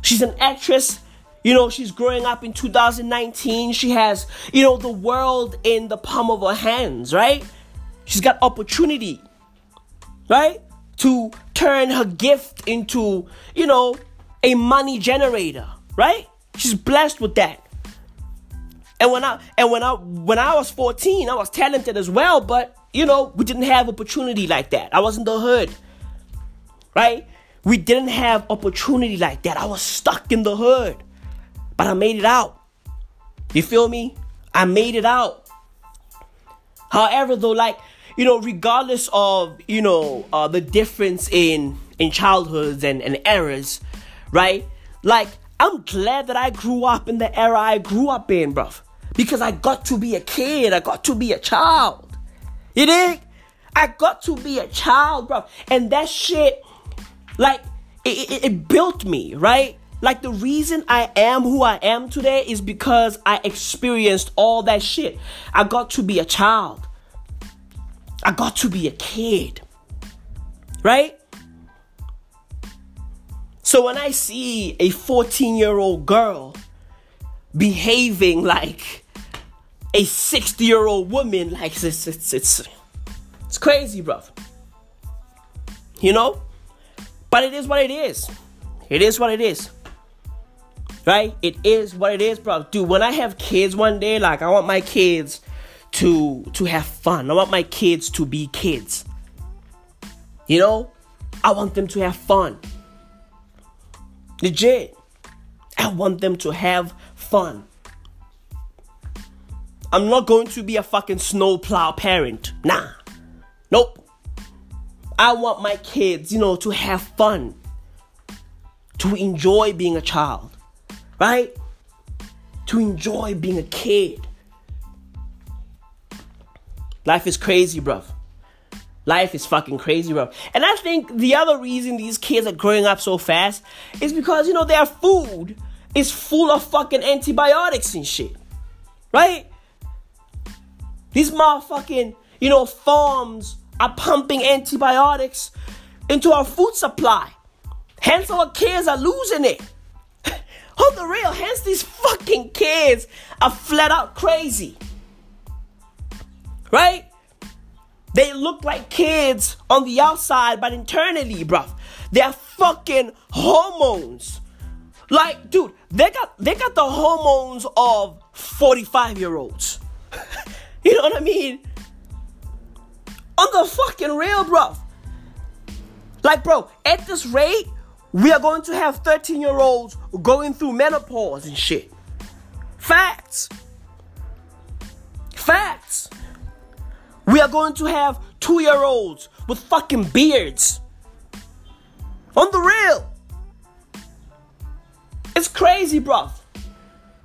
She's an actress. You know, she's growing up in 2019. She has, you know, the world in the palm of her hands, right? She's got opportunity, right? To turn her gift into, you know, a money generator, right? She's blessed with that. And when I and when I when I was 14, I was talented as well, but you know, we didn't have opportunity like that. I was in the hood. Right? We didn't have opportunity like that. I was stuck in the hood. But I made it out. You feel me? I made it out. However, though, like, you know, regardless of, you know, uh, the difference in in childhoods and, and eras, right? Like, I'm glad that I grew up in the era I grew up in, bruv. Because I got to be a kid. I got to be a child. You dig? I got to be a child, bro. And that shit, like, it, it, it built me, right? Like, the reason I am who I am today is because I experienced all that shit. I got to be a child. I got to be a kid. Right? So when I see a 14 year old girl behaving like a 60 year old woman, like it's, it's, it's, it's crazy, bro. You know? But it is what it is. It is what it is. Right? It is what it is, bro. Dude, when I have kids one day, like I want my kids to to have fun. I want my kids to be kids. You know? I want them to have fun. Legit. I want them to have fun. I'm not going to be a fucking snowplow parent. Nah. Nope. I want my kids, you know, to have fun. To enjoy being a child. Right? To enjoy being a kid. Life is crazy, bruv. Life is fucking crazy, bro. And I think the other reason these kids are growing up so fast is because, you know, their food is full of fucking antibiotics and shit. Right? These motherfucking, you know, farms are pumping antibiotics into our food supply. Hence, our kids are losing it. On the real, hence, these fucking kids are flat out crazy. Right? They look like kids on the outside, but internally, bruv, they're fucking hormones. Like, dude, they got they got the hormones of 45 year olds. you know what I mean? On the fucking real, bruv. Like, bro, at this rate, we are going to have 13 year olds going through menopause and shit. Facts. Facts. We are going to have two year olds with fucking beards. On the real. It's crazy, bruv.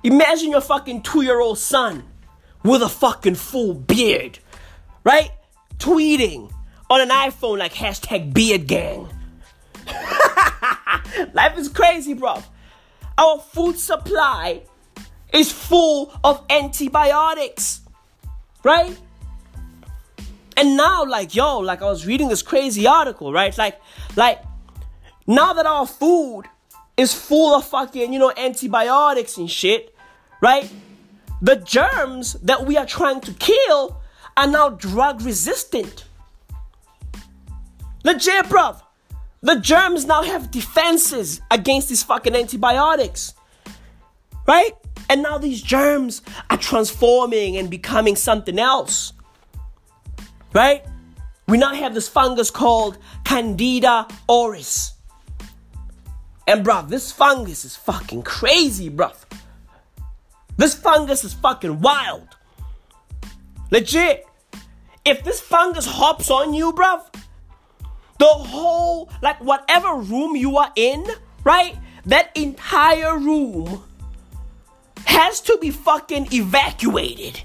Imagine your fucking two year old son with a fucking full beard, right? Tweeting on an iPhone like hashtag beard gang. Life is crazy, bro. Our food supply is full of antibiotics, right? And now, like, yo, like I was reading this crazy article, right? Like, like, now that our food is full of fucking, you know, antibiotics and shit, right? The germs that we are trying to kill are now drug resistant. Legit, bruv. The germs now have defenses against these fucking antibiotics. Right? And now these germs are transforming and becoming something else. Right? We now have this fungus called Candida auris. And bruv, this fungus is fucking crazy, bruv. This fungus is fucking wild. Legit. If this fungus hops on you, bruv, the whole, like, whatever room you are in, right? That entire room has to be fucking evacuated.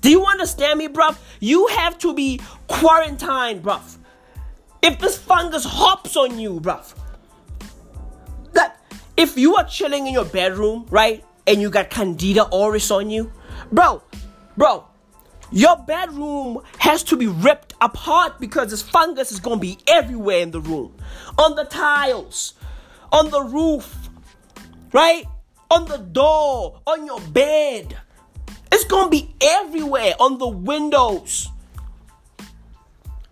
Do you understand me, bruv? You have to be quarantined, bruv. If this fungus hops on you, bruv. That if you are chilling in your bedroom, right, and you got Candida auris on you, bro, bro, your bedroom has to be ripped apart because this fungus is gonna be everywhere in the room. On the tiles, on the roof, right? On the door, on your bed. It's gonna be everywhere, on the windows.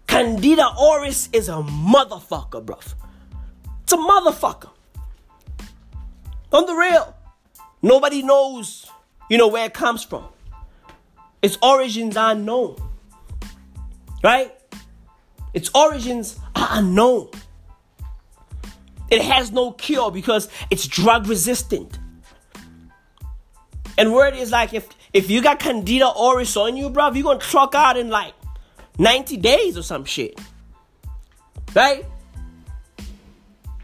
Candida auris is a motherfucker, bruv. It's a motherfucker. On the real. Nobody knows, you know, where it comes from. Its origins are unknown. Right? Its origins are unknown. It has no cure because it's drug resistant. And word is like if if you got Candida auris on you, bro, you're gonna truck out in like 90 days or some shit. Right?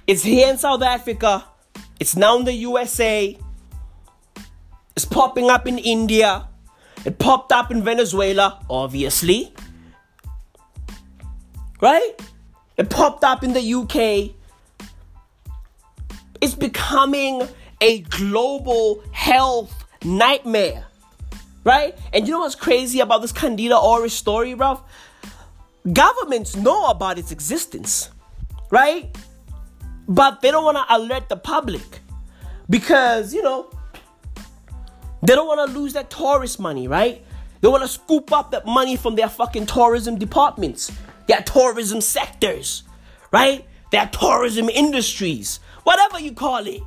It's here in South Africa. It's now in the USA. It's popping up in India. It popped up in Venezuela, obviously. Right? It popped up in the UK. It's becoming a global health nightmare. Right? And you know what's crazy about this Candida auris story, bro? Governments know about its existence. Right? But they don't want to alert the public. Because, you know, they don't want to lose that tourist money, right? They want to scoop up that money from their fucking tourism departments, their tourism sectors, right? Their tourism industries, whatever you call it,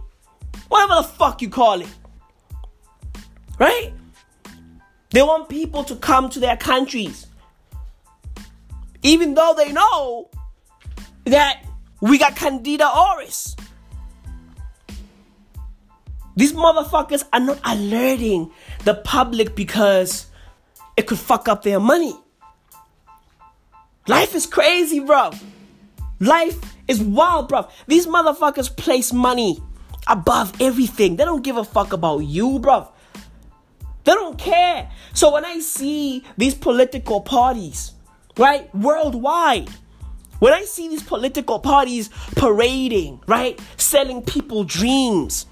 whatever the fuck you call it, right? They want people to come to their countries, even though they know that we got Candida auris. These motherfuckers are not alerting the public because it could fuck up their money. Life is crazy, bro. Life is wild, bro. These motherfuckers place money above everything. They don't give a fuck about you, bro. They don't care. So when I see these political parties, right, worldwide, when I see these political parties parading, right, selling people dreams,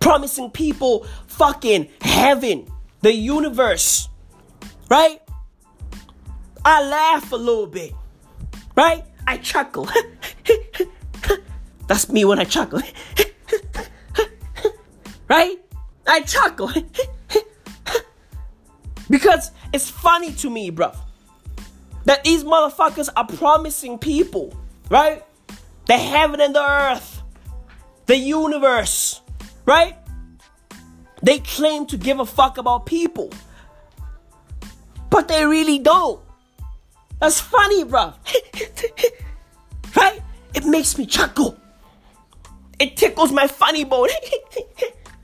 promising people fucking heaven, the universe, right? I laugh a little bit, right? I chuckle. That's me when I chuckle. right? I chuckle. because it's funny to me, bro. That these motherfuckers are promising people, right? The heaven and the earth, the universe, right? They claim to give a fuck about people, but they really don't. That's funny, bro. right? It makes me chuckle. It tickles my funny bone.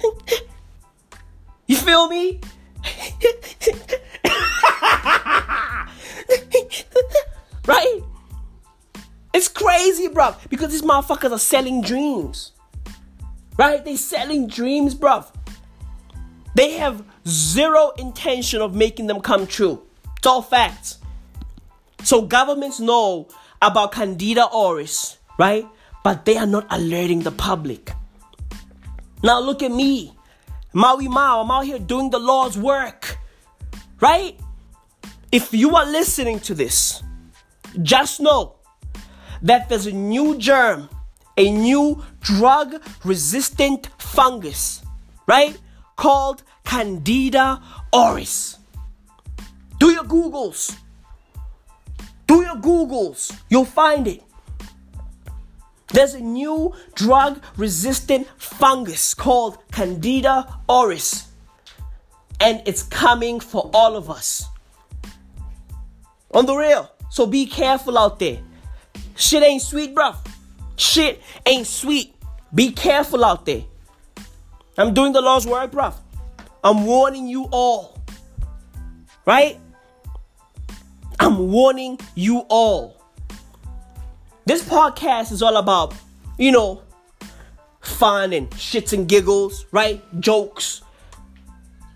you feel me? right? It's crazy, bro, because these motherfuckers are selling dreams. Right? They selling dreams, bruv. They have zero intention of making them come true. It's all facts. So governments know about Candida auris right? But they are not alerting the public. Now look at me. Maui Mao, I'm out here doing the Lord's work. Right? If you are listening to this, just know that there's a new germ, a new drug resistant fungus, right? Called Candida auris. Do your Googles. Do your Googles. You'll find it. There's a new drug resistant fungus called Candida auris. And it's coming for all of us. On the real. So be careful out there. Shit ain't sweet, bruv. Shit ain't sweet. Be careful out there. I'm doing the Lord's work, bruv. I'm warning you all. Right? I'm warning you all. This podcast is all about, you know, fun and shits and giggles, right? Jokes.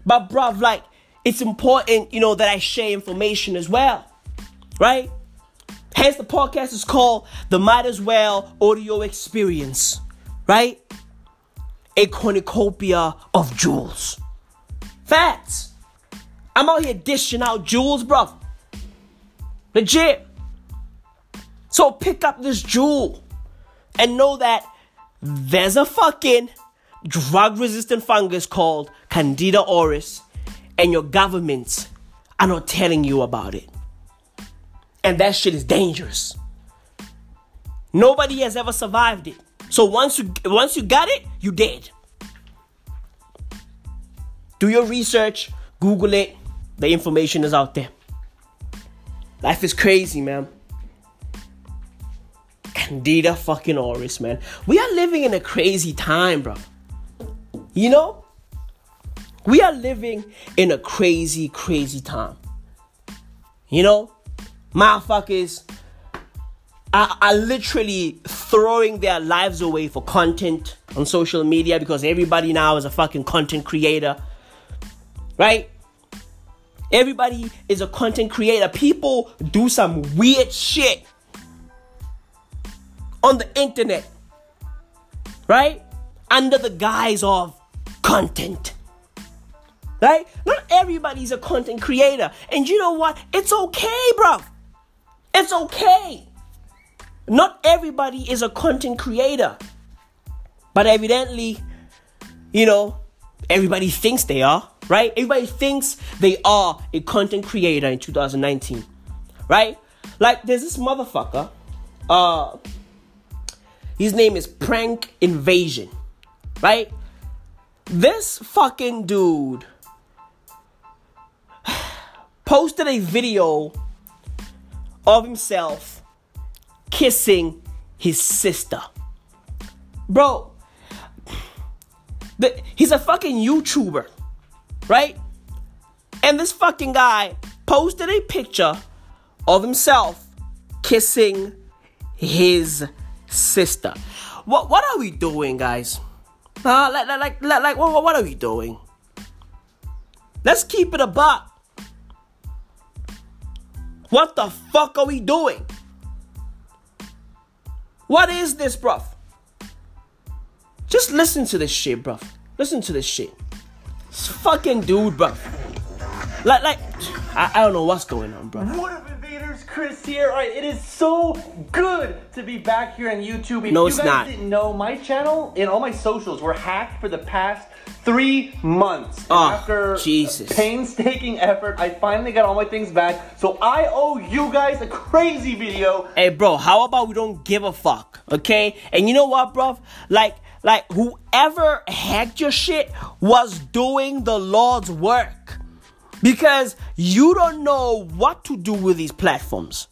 But, bruv, like, it's important, you know, that I share information as well, right? Hence, the podcast is called the Might As Well Audio Experience, right? A cornucopia of jewels. Facts. I'm out here dishing out jewels, bro. Legit. So pick up this jewel and know that there's a fucking drug resistant fungus called Candida auris, and your governments are not telling you about it. And that shit is dangerous. Nobody has ever survived it. So once you once you got it, you dead. Do your research, Google it. The information is out there. Life is crazy, man. Candida fucking auris, man. We are living in a crazy time, bro. You know? We are living in a crazy, crazy time. You know? Motherfuckers are, are literally throwing their lives away for content on social media because everybody now is a fucking content creator. Right? Everybody is a content creator. People do some weird shit on the internet, right? Under the guise of content. Right? Not everybody's a content creator. And you know what? It's okay, bro. It's okay. Not everybody is a content creator. But evidently, you know, everybody thinks they are, right? Everybody thinks they are a content creator in 2019, right? Like, there's this motherfucker, uh, his name is Prank Invasion, right? This fucking dude posted a video of himself kissing his sister. Bro, the, he's a fucking YouTuber, right? And this fucking guy posted a picture of himself kissing his sister. What what are we doing, guys? Uh, like like like like what what are we doing? Let's keep it a buck. What the fuck are we doing? What is this, bruv? Just listen to this shit, bruv. Listen to this shit. This fucking dude, bruv. Like, like, I, I don't know what's going on, bruv. What up, invaders? Chris here. All right, it is so good to be back here on YouTube. If No, you it's guys not. didn't know, my channel and all my socials were hacked for the past three months. Oh, After Jesus. painstaking effort, I finally got all my things back. So I owe you guys a crazy video. Hey, bro, how about we don't give a fuck, okay? And you know what, bro? Like, like whoever hacked your shit was doing the Lord's work, because you don't know what to do with these platforms,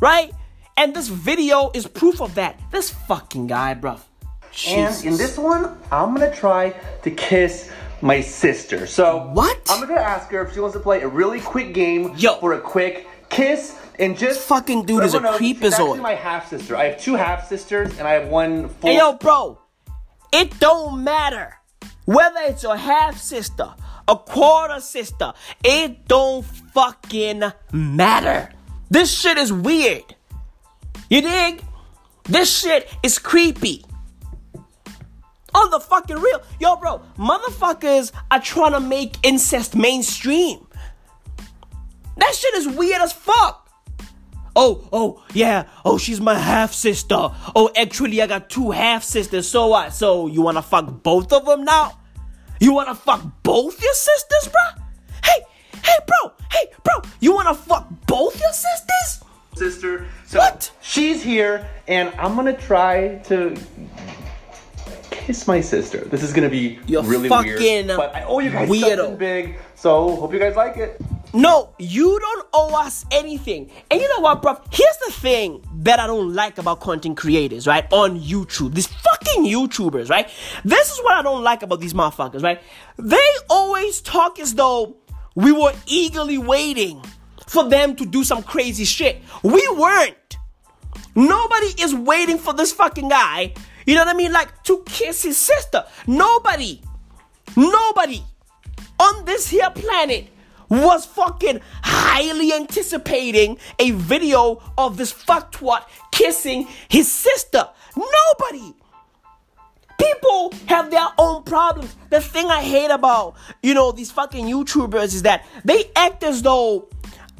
right? And this video is proof of that. This fucking guy, bro. And in this one, I'm gonna try to kiss my sister. So What? I'm gonna ask her if she wants to play a really quick game Yo. for a quick kiss and just fucking dude is a knows, she's creepazoid. actually my half sister. I have two half sisters and I have one full. Hey yo, bro, it don't matter whether it's your half sister, a quarter sister. It don't fucking matter. This shit is weird. You dig? This shit is creepy. On the fucking real. Yo, bro, motherfuckers are trying to make incest mainstream. That shit is weird as fuck. Oh, oh, yeah. Oh, she's my half sister. Oh, actually, I got two half sisters. So what? So you wanna fuck both of them now? You wanna fuck both your sisters, bro? Hey, hey, bro. Hey, bro. You wanna fuck both your sisters? Sister. So What? she's here, and I'm gonna try to kiss my sister. This is gonna be You're really fucking weird. But I owe you guys weirdo. something big. So hope you guys like it. No, you don't owe us anything. And you know what, bro? Here's the thing that I don't like about content creators, right? On YouTube. These fucking YouTubers, right? This is what I don't like about these motherfuckers, right? They always talk as though we were eagerly waiting for them to do some crazy shit. We weren't. Nobody is waiting for this fucking guy, you know what I mean? Like to kiss his sister. Nobody. Nobody on this here planet was fucking highly anticipating a video of this fucktwat kissing his sister. Nobody. People have their own problems. The thing I hate about, you know, these fucking YouTubers is that they act as though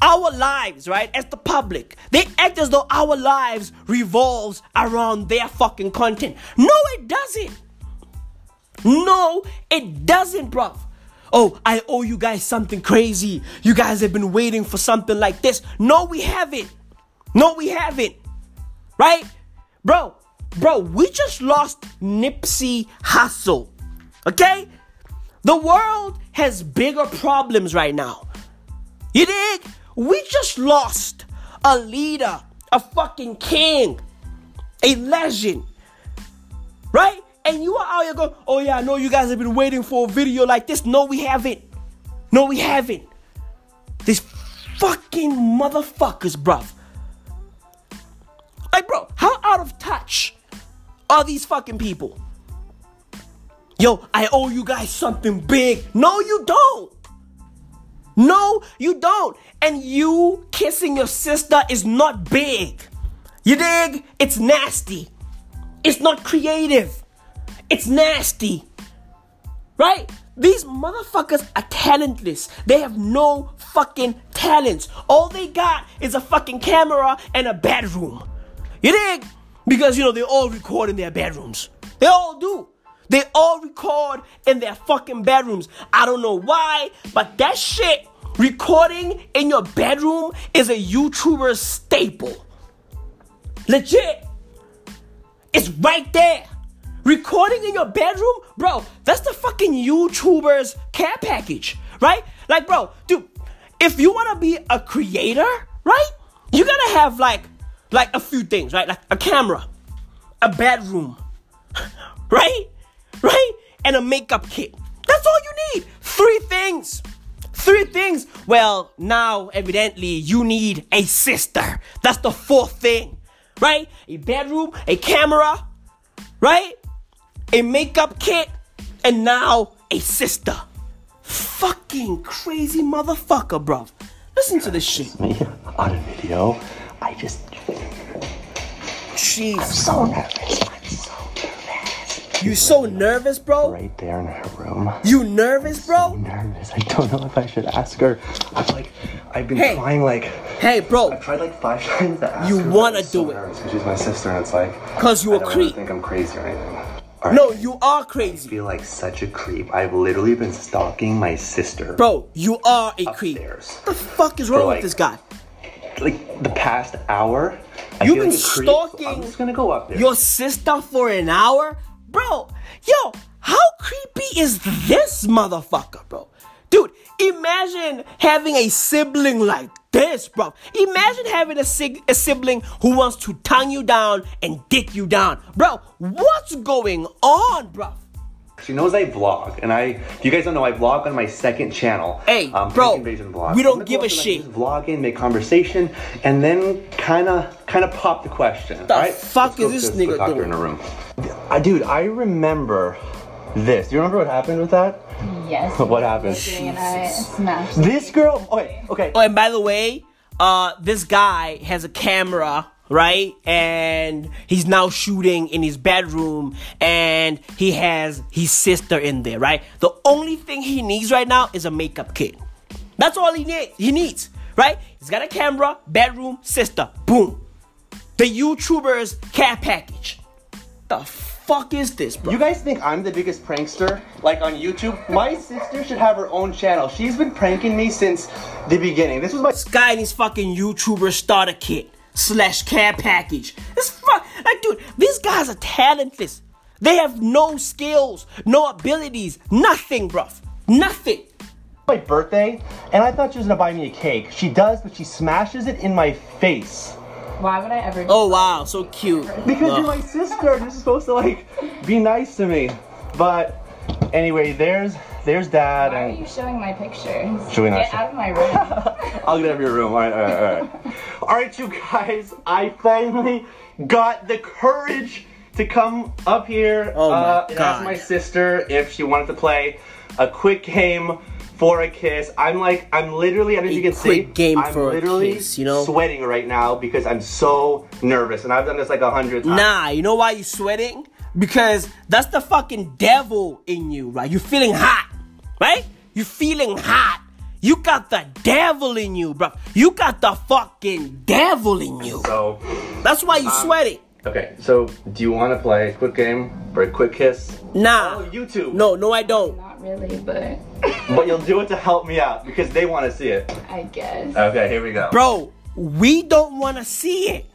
our lives, right, as the public, they act as though our lives revolves around their fucking content. No, it doesn't. No, it doesn't, bruv. Oh, I owe you guys something crazy. You guys have been waiting for something like this. No, we haven't. No, we haven't. Right? Bro, bro, we just lost Nipsey Hussle. Okay? The world has bigger problems right now. You dig? We just lost a leader, a fucking king, a legend. Right? And you are out here going, oh yeah, I know you guys have been waiting for a video like this. No, we haven't. No, we haven't. These fucking motherfuckers, bruv. Like, bro, how out of touch are these fucking people? Yo, I owe you guys something big. No, you don't. No, you don't. And you kissing your sister is not big. You dig? It's nasty. It's not creative. It's nasty. Right? These motherfuckers are talentless. They have no fucking talents. All they got is a fucking camera and a bedroom. You dig? Because, you know, they all record in their bedrooms. They all do. They all record in their fucking bedrooms. I don't know why, but that shit, recording in your bedroom, is a YouTuber staple. Legit. It's right there. Recording in your bedroom, bro, that's the fucking YouTuber's care package, right? Like, bro, dude, if you wanna be a creator, right? You gotta have like, like a few things, right? Like a camera, a bedroom, right? Right? And a makeup kit. That's all you need. Three things. Three things. Well, now evidently you need a sister. That's the fourth thing. Right? A bedroom, a camera, right? A makeup kit, and now a sister. Fucking crazy motherfucker, bro. Listen to this shit. me on a video. I just Jeez. I'm so nervous. You so nervous, bro? Right there in her room. You nervous, bro? Nervous. I don't know if I should ask her. I'm like, I've been Hey. trying like, Hey, bro. I've tried like five times to ask You her. but wanna I'm so do it. nervous 'cause she's my sister, and it's like, Cause you I a don't creep. think I'm crazy or anything. Right. No, you are crazy. I feel like such a creep. I've literally been stalking my sister. Bro, you are a creep. Upstairs. What the fuck is wrong like- with this guy? Like the past hour. You've been like creep. stalking I'm just gonna go up there. Your sister for an hour? Bro, yo, how creepy is this motherfucker, bro? Dude, imagine having a sibling like this, bro. Imagine having a, sig- a sibling who wants to tongue you down and dick you down. Bro, what's going on, bro? She knows I vlog, and I. If you guys don't know, I vlog on my second channel. Hey, um, bro, Prank Invasion Vlog. we don't give a up and, like, shit. Just vlog in, make conversation, and then kind of, kind of pop the question. What the all right? fuck Let's is go- this nigga talk to her doing? in a room. I, dude, I remember this. Do you remember what happened with that? Yes. What happened? Doing and I smashed. This girl. Okay, okay. Oh, and by the way, uh, this guy has a camera right? And he's now shooting in his bedroom and he has his sister in there, right? The only thing he needs right now is a makeup kit. That's all he needs. He needs, right? He's got a camera, bedroom, sister. Boom. The YouTuber's care package. The fuck is this, bro? You guys think I'm the biggest prankster? Like on YouTube? My sister should have her own channel. She's been pranking me since the beginning. This was my This guy and his fucking YouTuber starter kit slash care package. This fuck, like, dude, these guys are talentless. They have no skills, no abilities, nothing, bruv. Nothing. my birthday, and I thought she was gonna buy me a cake. She does, but she smashes it in my face. Why would I ever? do Oh wow, so cute. Because Ugh. you're my sister, and you're supposed to like be nice to me. But anyway, there's there's dad Why are you showing my pictures? Should we not Get show- out of my room. I'll get out of your room. All right, all right, all right. all right, you guys. I finally got the courage to come up here Oh my uh, and ask my sister if she wanted to play a quick game for a kiss. I'm like, I'm literally, I don't know if A you can quick see, game I'm for a literally kiss, you know? sweating right now because I'm so nervous, and I've done this like a hundred times. Nah, you know why you're sweating? Because that's the fucking devil in you, right? You're feeling hot, right? You're feeling hot. You got the devil in you, bro. You got the fucking devil in you. So, That's why you um, sweating. okay. So, do you want to play a quick game or a quick kiss? Nah. Oh, YouTube. No, no, I don't. Not really, but But you'll do it to help me out because they want to see it. I guess. Okay, here we go. Bro, we don't want to see it.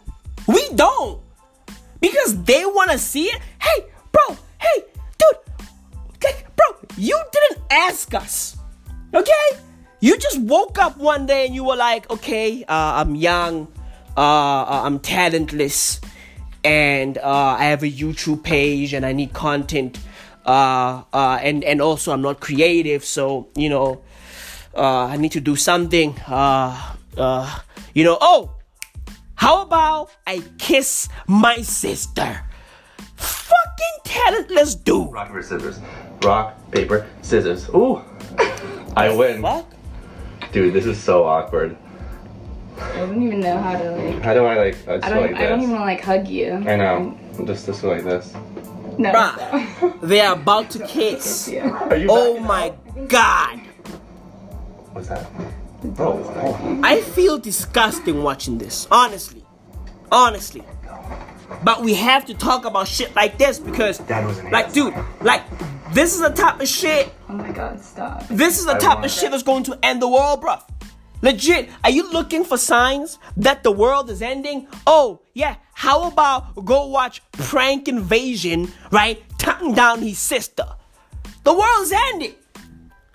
We don't. Because they want to see it. Hey, bro, hey, dude. Okay, bro, you didn't ask us. Okay? You just woke up one day and you were like, okay, uh, I'm young, uh, uh, I'm talentless, and uh, I have a YouTube page and I need content. Uh, uh, and, and also, I'm not creative, so, you know, I need to do something. You know, oh, how about I kiss my sister? Fucking talentless dude. Rock, paper, scissors. Rock, paper, scissors. Ooh. I win. Fuck. Dude, this is so awkward. I don't even know how to like. How do I like, I just I don't. like I don't even like hug you. I know. Just, just go like this. No. Bruh, they are about to kiss. Are you Oh back? my god. What's that? Oh, oh. I feel disgusting watching this. Honestly. Honestly. But we have to talk about shit like this because, was like, dude, like, this is the type of shit Oh my god! Stop. This is the I type of that. shit that's going to end the world, bruv. Legit, are you looking for signs that the world is ending? Oh, yeah, how about go watch Prank Invasion, right? Cutting down his sister. The world's ending.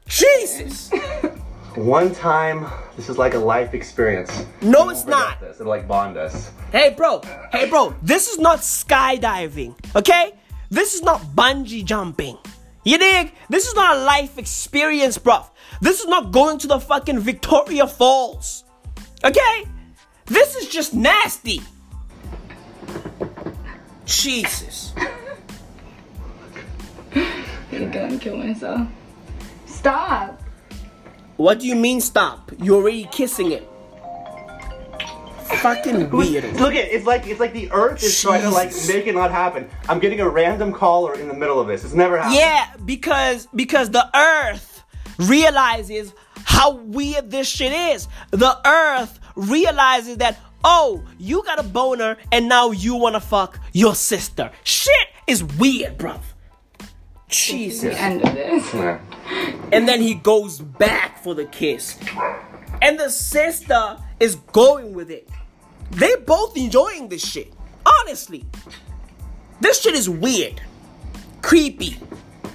Jesus. One time, this is like a life experience. No, We it's won't. This. It'll like bond us. Hey, bro. Hey, bro. This is not skydiving, okay? This is not bungee jumping. You dig? This is not a life experience, bro. This is not going to the fucking Victoria Falls, okay? This is just nasty. Jesus. I'm gonna go and kill myself. Stop. What do you mean stop? You're already kissing it. Fucking weird. Look at it's like it's like the Earth is trying to like make it not happen. I'm getting a random caller in the middle of this. It's never happened. Yeah, because because the earth realizes how weird this shit is. The earth realizes that oh, you got a boner and now you want to fuck your sister. Shit is weird, bruv. Jesus. The end of this. Yeah. And then he goes back for the kiss. And the sister is going with it. They both enjoying this shit. Honestly. This shit is weird. Creepy.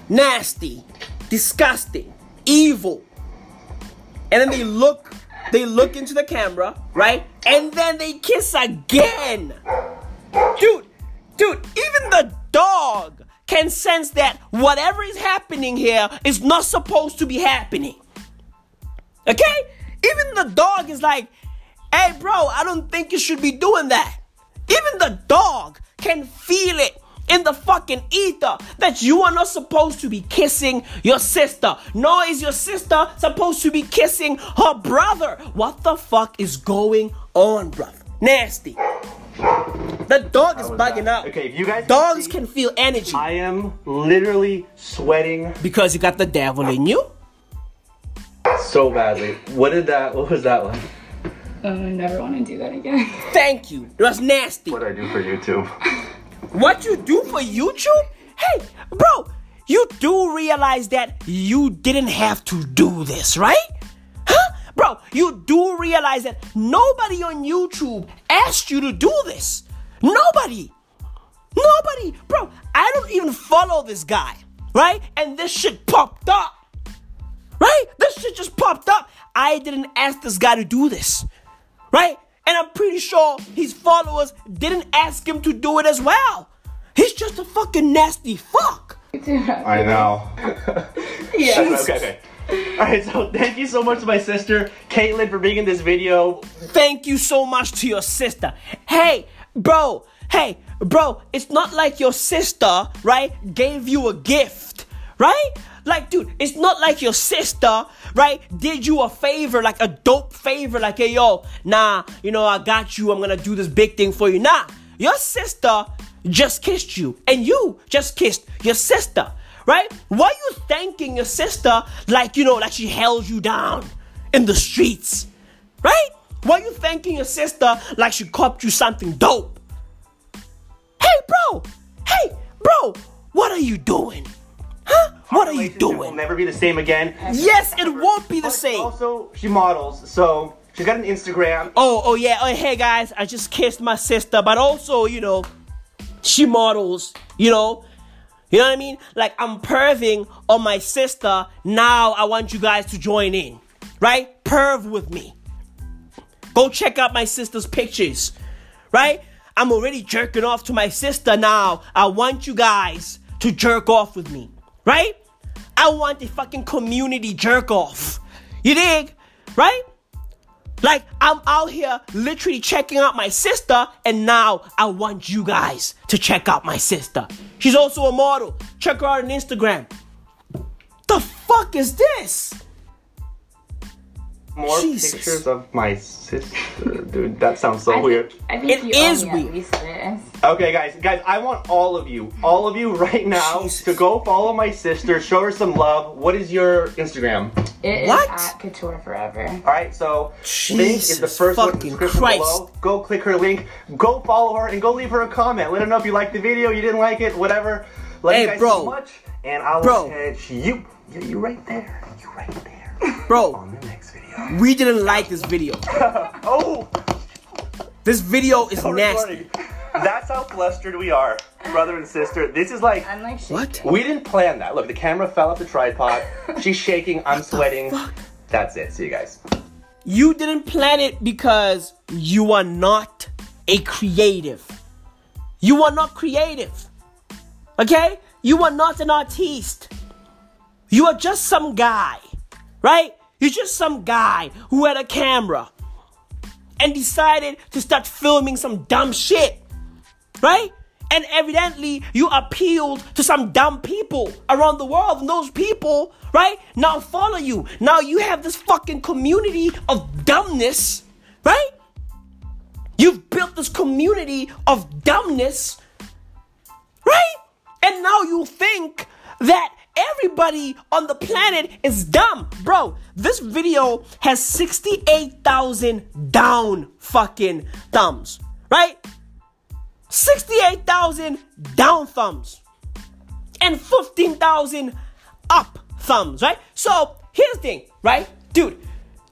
Nasty. Disgusting. Evil. And then they look they look into the camera, right? And then they kiss again. Dude, dude, even the dog can sense that whatever is happening here is not supposed to be happening. Okay? Even the dog is like, hey, bro, I don't think you should be doing that. Even the dog can feel it in the fucking ether that you are not supposed to be kissing your sister. Nor is your sister supposed to be kissing her brother. What the fuck is going on, bruv? Nasty. The dog is bugging that? out. Okay, if you guys can Dogs see- can feel energy I am literally sweating because you got the devil in you. so badly. What did that? What was that like? Oh, I never want to do that again. Thank you. It was nasty. What I do for YouTube? What you do for YouTube? Hey, bro, you do realize that you didn't have to do this, right? Huh? Bro, you do realize that nobody on YouTube asked you to do this. Nobody. Nobody. Bro, I don't even follow this guy, right? And this shit popped up. Right? This shit just popped up. I didn't ask this guy to do this. Right? And I'm pretty sure his followers didn't ask him to do it as well. He's just a fucking nasty fuck. I know. yeah. okay, okay. All right, so thank you so much to my sister Caitlin for being in this video. Thank you so much to your sister. Hey, bro. Hey, bro. It's not like your sister, right, gave you a gift, right? Like, dude, it's not like your sister, right, did you a favor, like a dope favor, like, hey, yo, nah, you know, I got you. I'm gonna do this big thing for you. Nah, your sister just kissed you, and you just kissed your sister, right? Why are you thanking your sister like, you know, like she held you down in the streets? Right? Why are you thanking your sister like she copped you something dope? Hey, bro! Hey, bro! What are you doing? Huh? What are you Relationship Will never be the same again. Yes, it won't be the same. Also, she models, so she's got an Instagram. Oh, oh yeah. Oh, hey guys, I just kissed my sister, but also, you know, she models. You know, you know what I mean? Like I'm perving on my sister. Now I want you guys to join in, right? Perv with me. Go check out my sister's pictures, right? I'm already jerking off to my sister now. I want you guys to jerk off with me, right? I want the fucking community jerk off. You dig? Right? Like, I'm out here literally checking out my sister, and now I want you guys to check out my sister. She's also a model. Check her out on Instagram. The fuck is this? More Jesus. pictures of my sister, dude. That sounds so I weird. think, I think It you is weird. at least this. Okay, guys, guys, I want all of you, all of you right now Jesus. to go follow my sister, show her some love. What is your Instagram? It is What? at Couture Forever. All right, so link is the first one in the description Christ. below. Go click her link, go follow her, and go leave her a comment. Let her know if you liked the video, you didn't like it, whatever. Love Hey, you guys bro. so much, and I'll Bro. catch you. You, you right there. You right there. Bro, On the next video. We didn't like this video. Oh, This video is we're nasty. recording. That's how flustered we are, brother and sister. This is like I'm like shaking. What? We didn't plan that. Look, the camera fell off the tripod. She's shaking. I'm sweating. fuck? That's it. See you guys. You didn't plan it because you are not a creative. You are not creative. Okay? You are not an artiste. You are just some guy, right? You're just some guy who had a camera and decided to start filming some dumb shit, right? And evidently, you appealed to some dumb people around the world, and those people, right, now follow you. Now you have this fucking community of dumbness, right? You've built this community of dumbness, right? And now you think that everybody on the planet is dumb. Bro, this video has 68,000 down fucking thumbs, right? 68,000 down thumbs and 15,000 up thumbs, right? So here's the thing, right? Dude,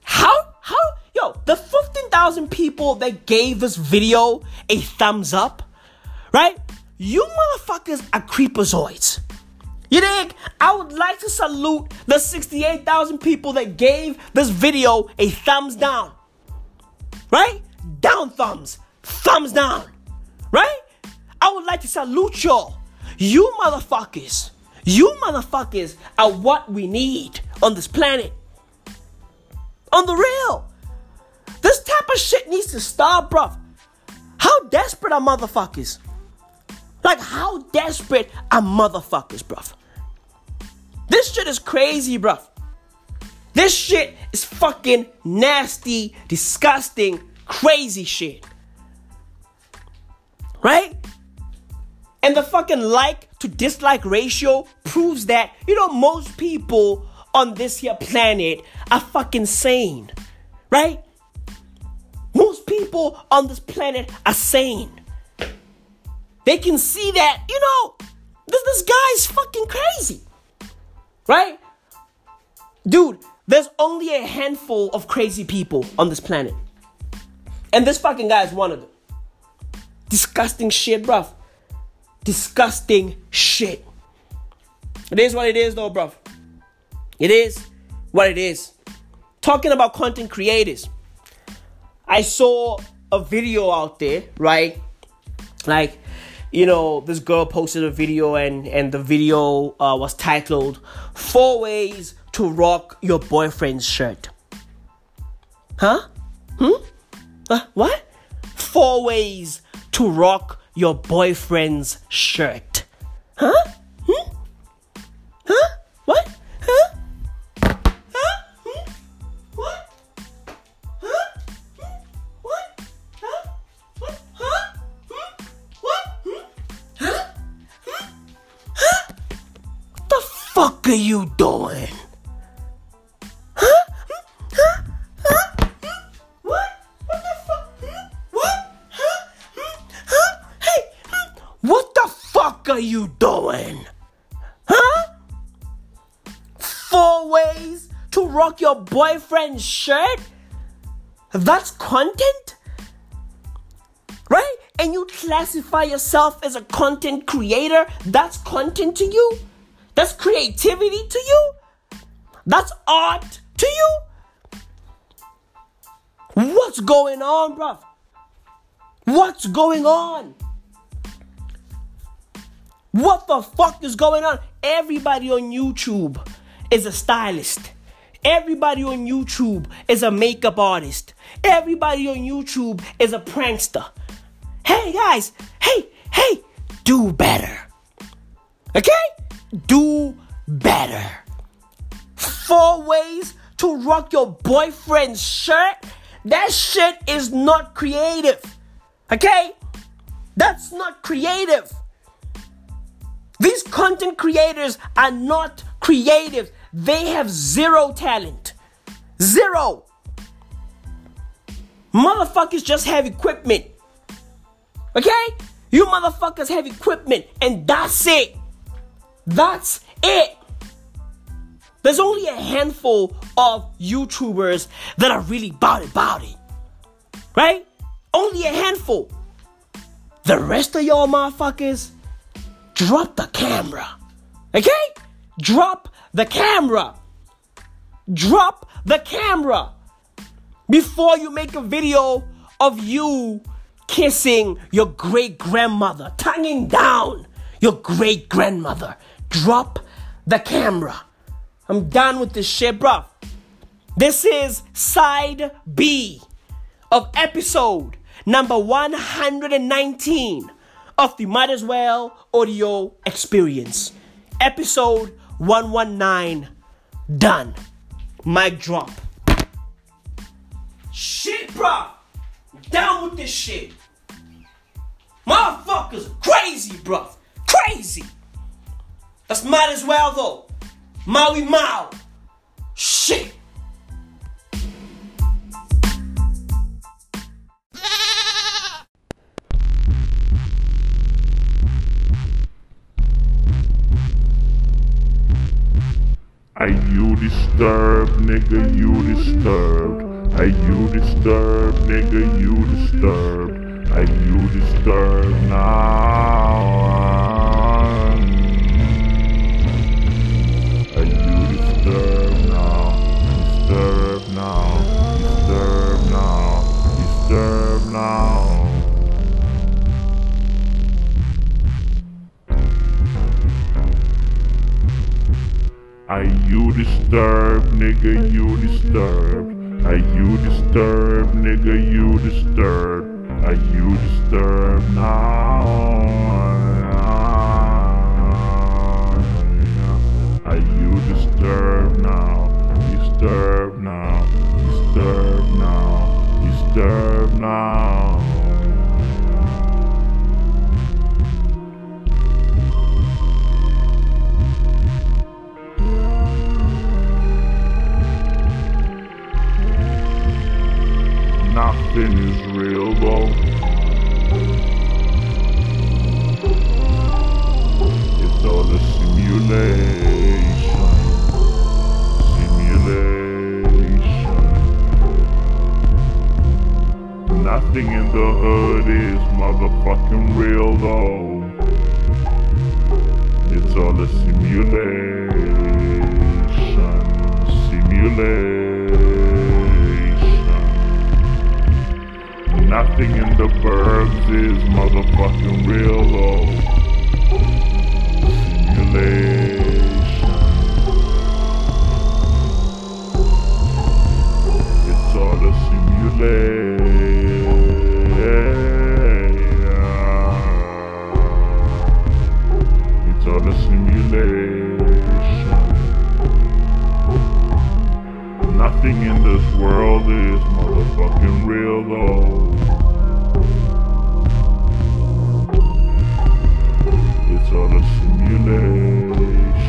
how, how, yo, the 15,000 people that gave this video a thumbs up, right? You motherfuckers are creepazoids. You dig? I would like to salute the 68,000 people that gave this video a thumbs down. Right? Down thumbs. Thumbs down. Right? I would like to salute y'all. You motherfuckers. You motherfuckers are what we need on this planet. On the real. This type of shit needs to stop, bruv. How desperate are motherfuckers? Like, how desperate are motherfuckers, bruv? This shit is crazy, bruv. This shit is fucking nasty, disgusting, crazy shit. Right? And the fucking like to dislike ratio proves that, you know, most people on this here planet are fucking sane. Right? Most people on this planet are sane. They can see that, you know, this, this guy's fucking crazy. Right? Dude, there's only a handful of crazy people on this planet. And this fucking guy is one of them. Disgusting shit, bruv. Disgusting shit. It is what it is, though, bruv. It is what it is. Talking about content creators. I saw a video out there, right? Like, you know, this girl posted a video and and the video uh, was titled Four Ways to Rock Your Boyfriend's Shirt. Huh? Hmm? Uh, what? Four ways to rock your boyfriend's shirt. Huh? Hmm? Huh? What? Fuck are you doing? Huh? Huh? Huh? What? What the fuck? What? Huh? Huh? Hey! What the fuck are you doing? Huh? Four ways to rock your boyfriend's shirt? That's content? Right? And you classify yourself as a content creator? That's content to you? That's creativity to you? That's art to you? What's going on, bruv? What's going on? What the fuck is going on? Everybody on YouTube is a stylist. Everybody on YouTube is a makeup artist. Everybody on YouTube is a prankster. Hey guys, hey, hey, do better. Okay? Do better. Four ways to rock your boyfriend's shirt? That shit is not creative. Okay? That's not creative. These content creators are not creative. They have zero talent. Zero. Motherfuckers just have equipment. Okay? You motherfuckers have equipment, and that's it. That's it. There's only a handful of YouTubers that are really about it, about it. Right? Only a handful. The rest of y'all motherfuckers, drop the camera. Okay? Drop the camera. Drop the camera before you make a video of you kissing your great grandmother, tonguing down your great grandmother. Drop the camera. I'm done with this shit, bro. This is side B of episode number 119 of the Might As Well audio experience. Episode 119 done. Mic drop. Shit, bro. Down with this shit. Motherfuckers crazy, bro. Crazy. That's might as well though. Maui Mao. Shit. Are you disturbed, nigga? You disturbed. Are you disturbed, nigga? You disturbed. Are you disturbed now? You disturbed, nigga? You disturb. Are you disturbed, nigga? You disturb. Are you disturbed now? Are you disturbed now? Disturbed now. Disturbed now. Disturbed now. Real though. It's all a simulation. Simulation. Nothing in the hood is motherfucking real though. It's all a simulation. Simulation. Nothing in the burbs is motherfucking real though. Simulation. It's all a simulation. It's all a simulation. Nothing in this world is motherfucking real though. on a simulation.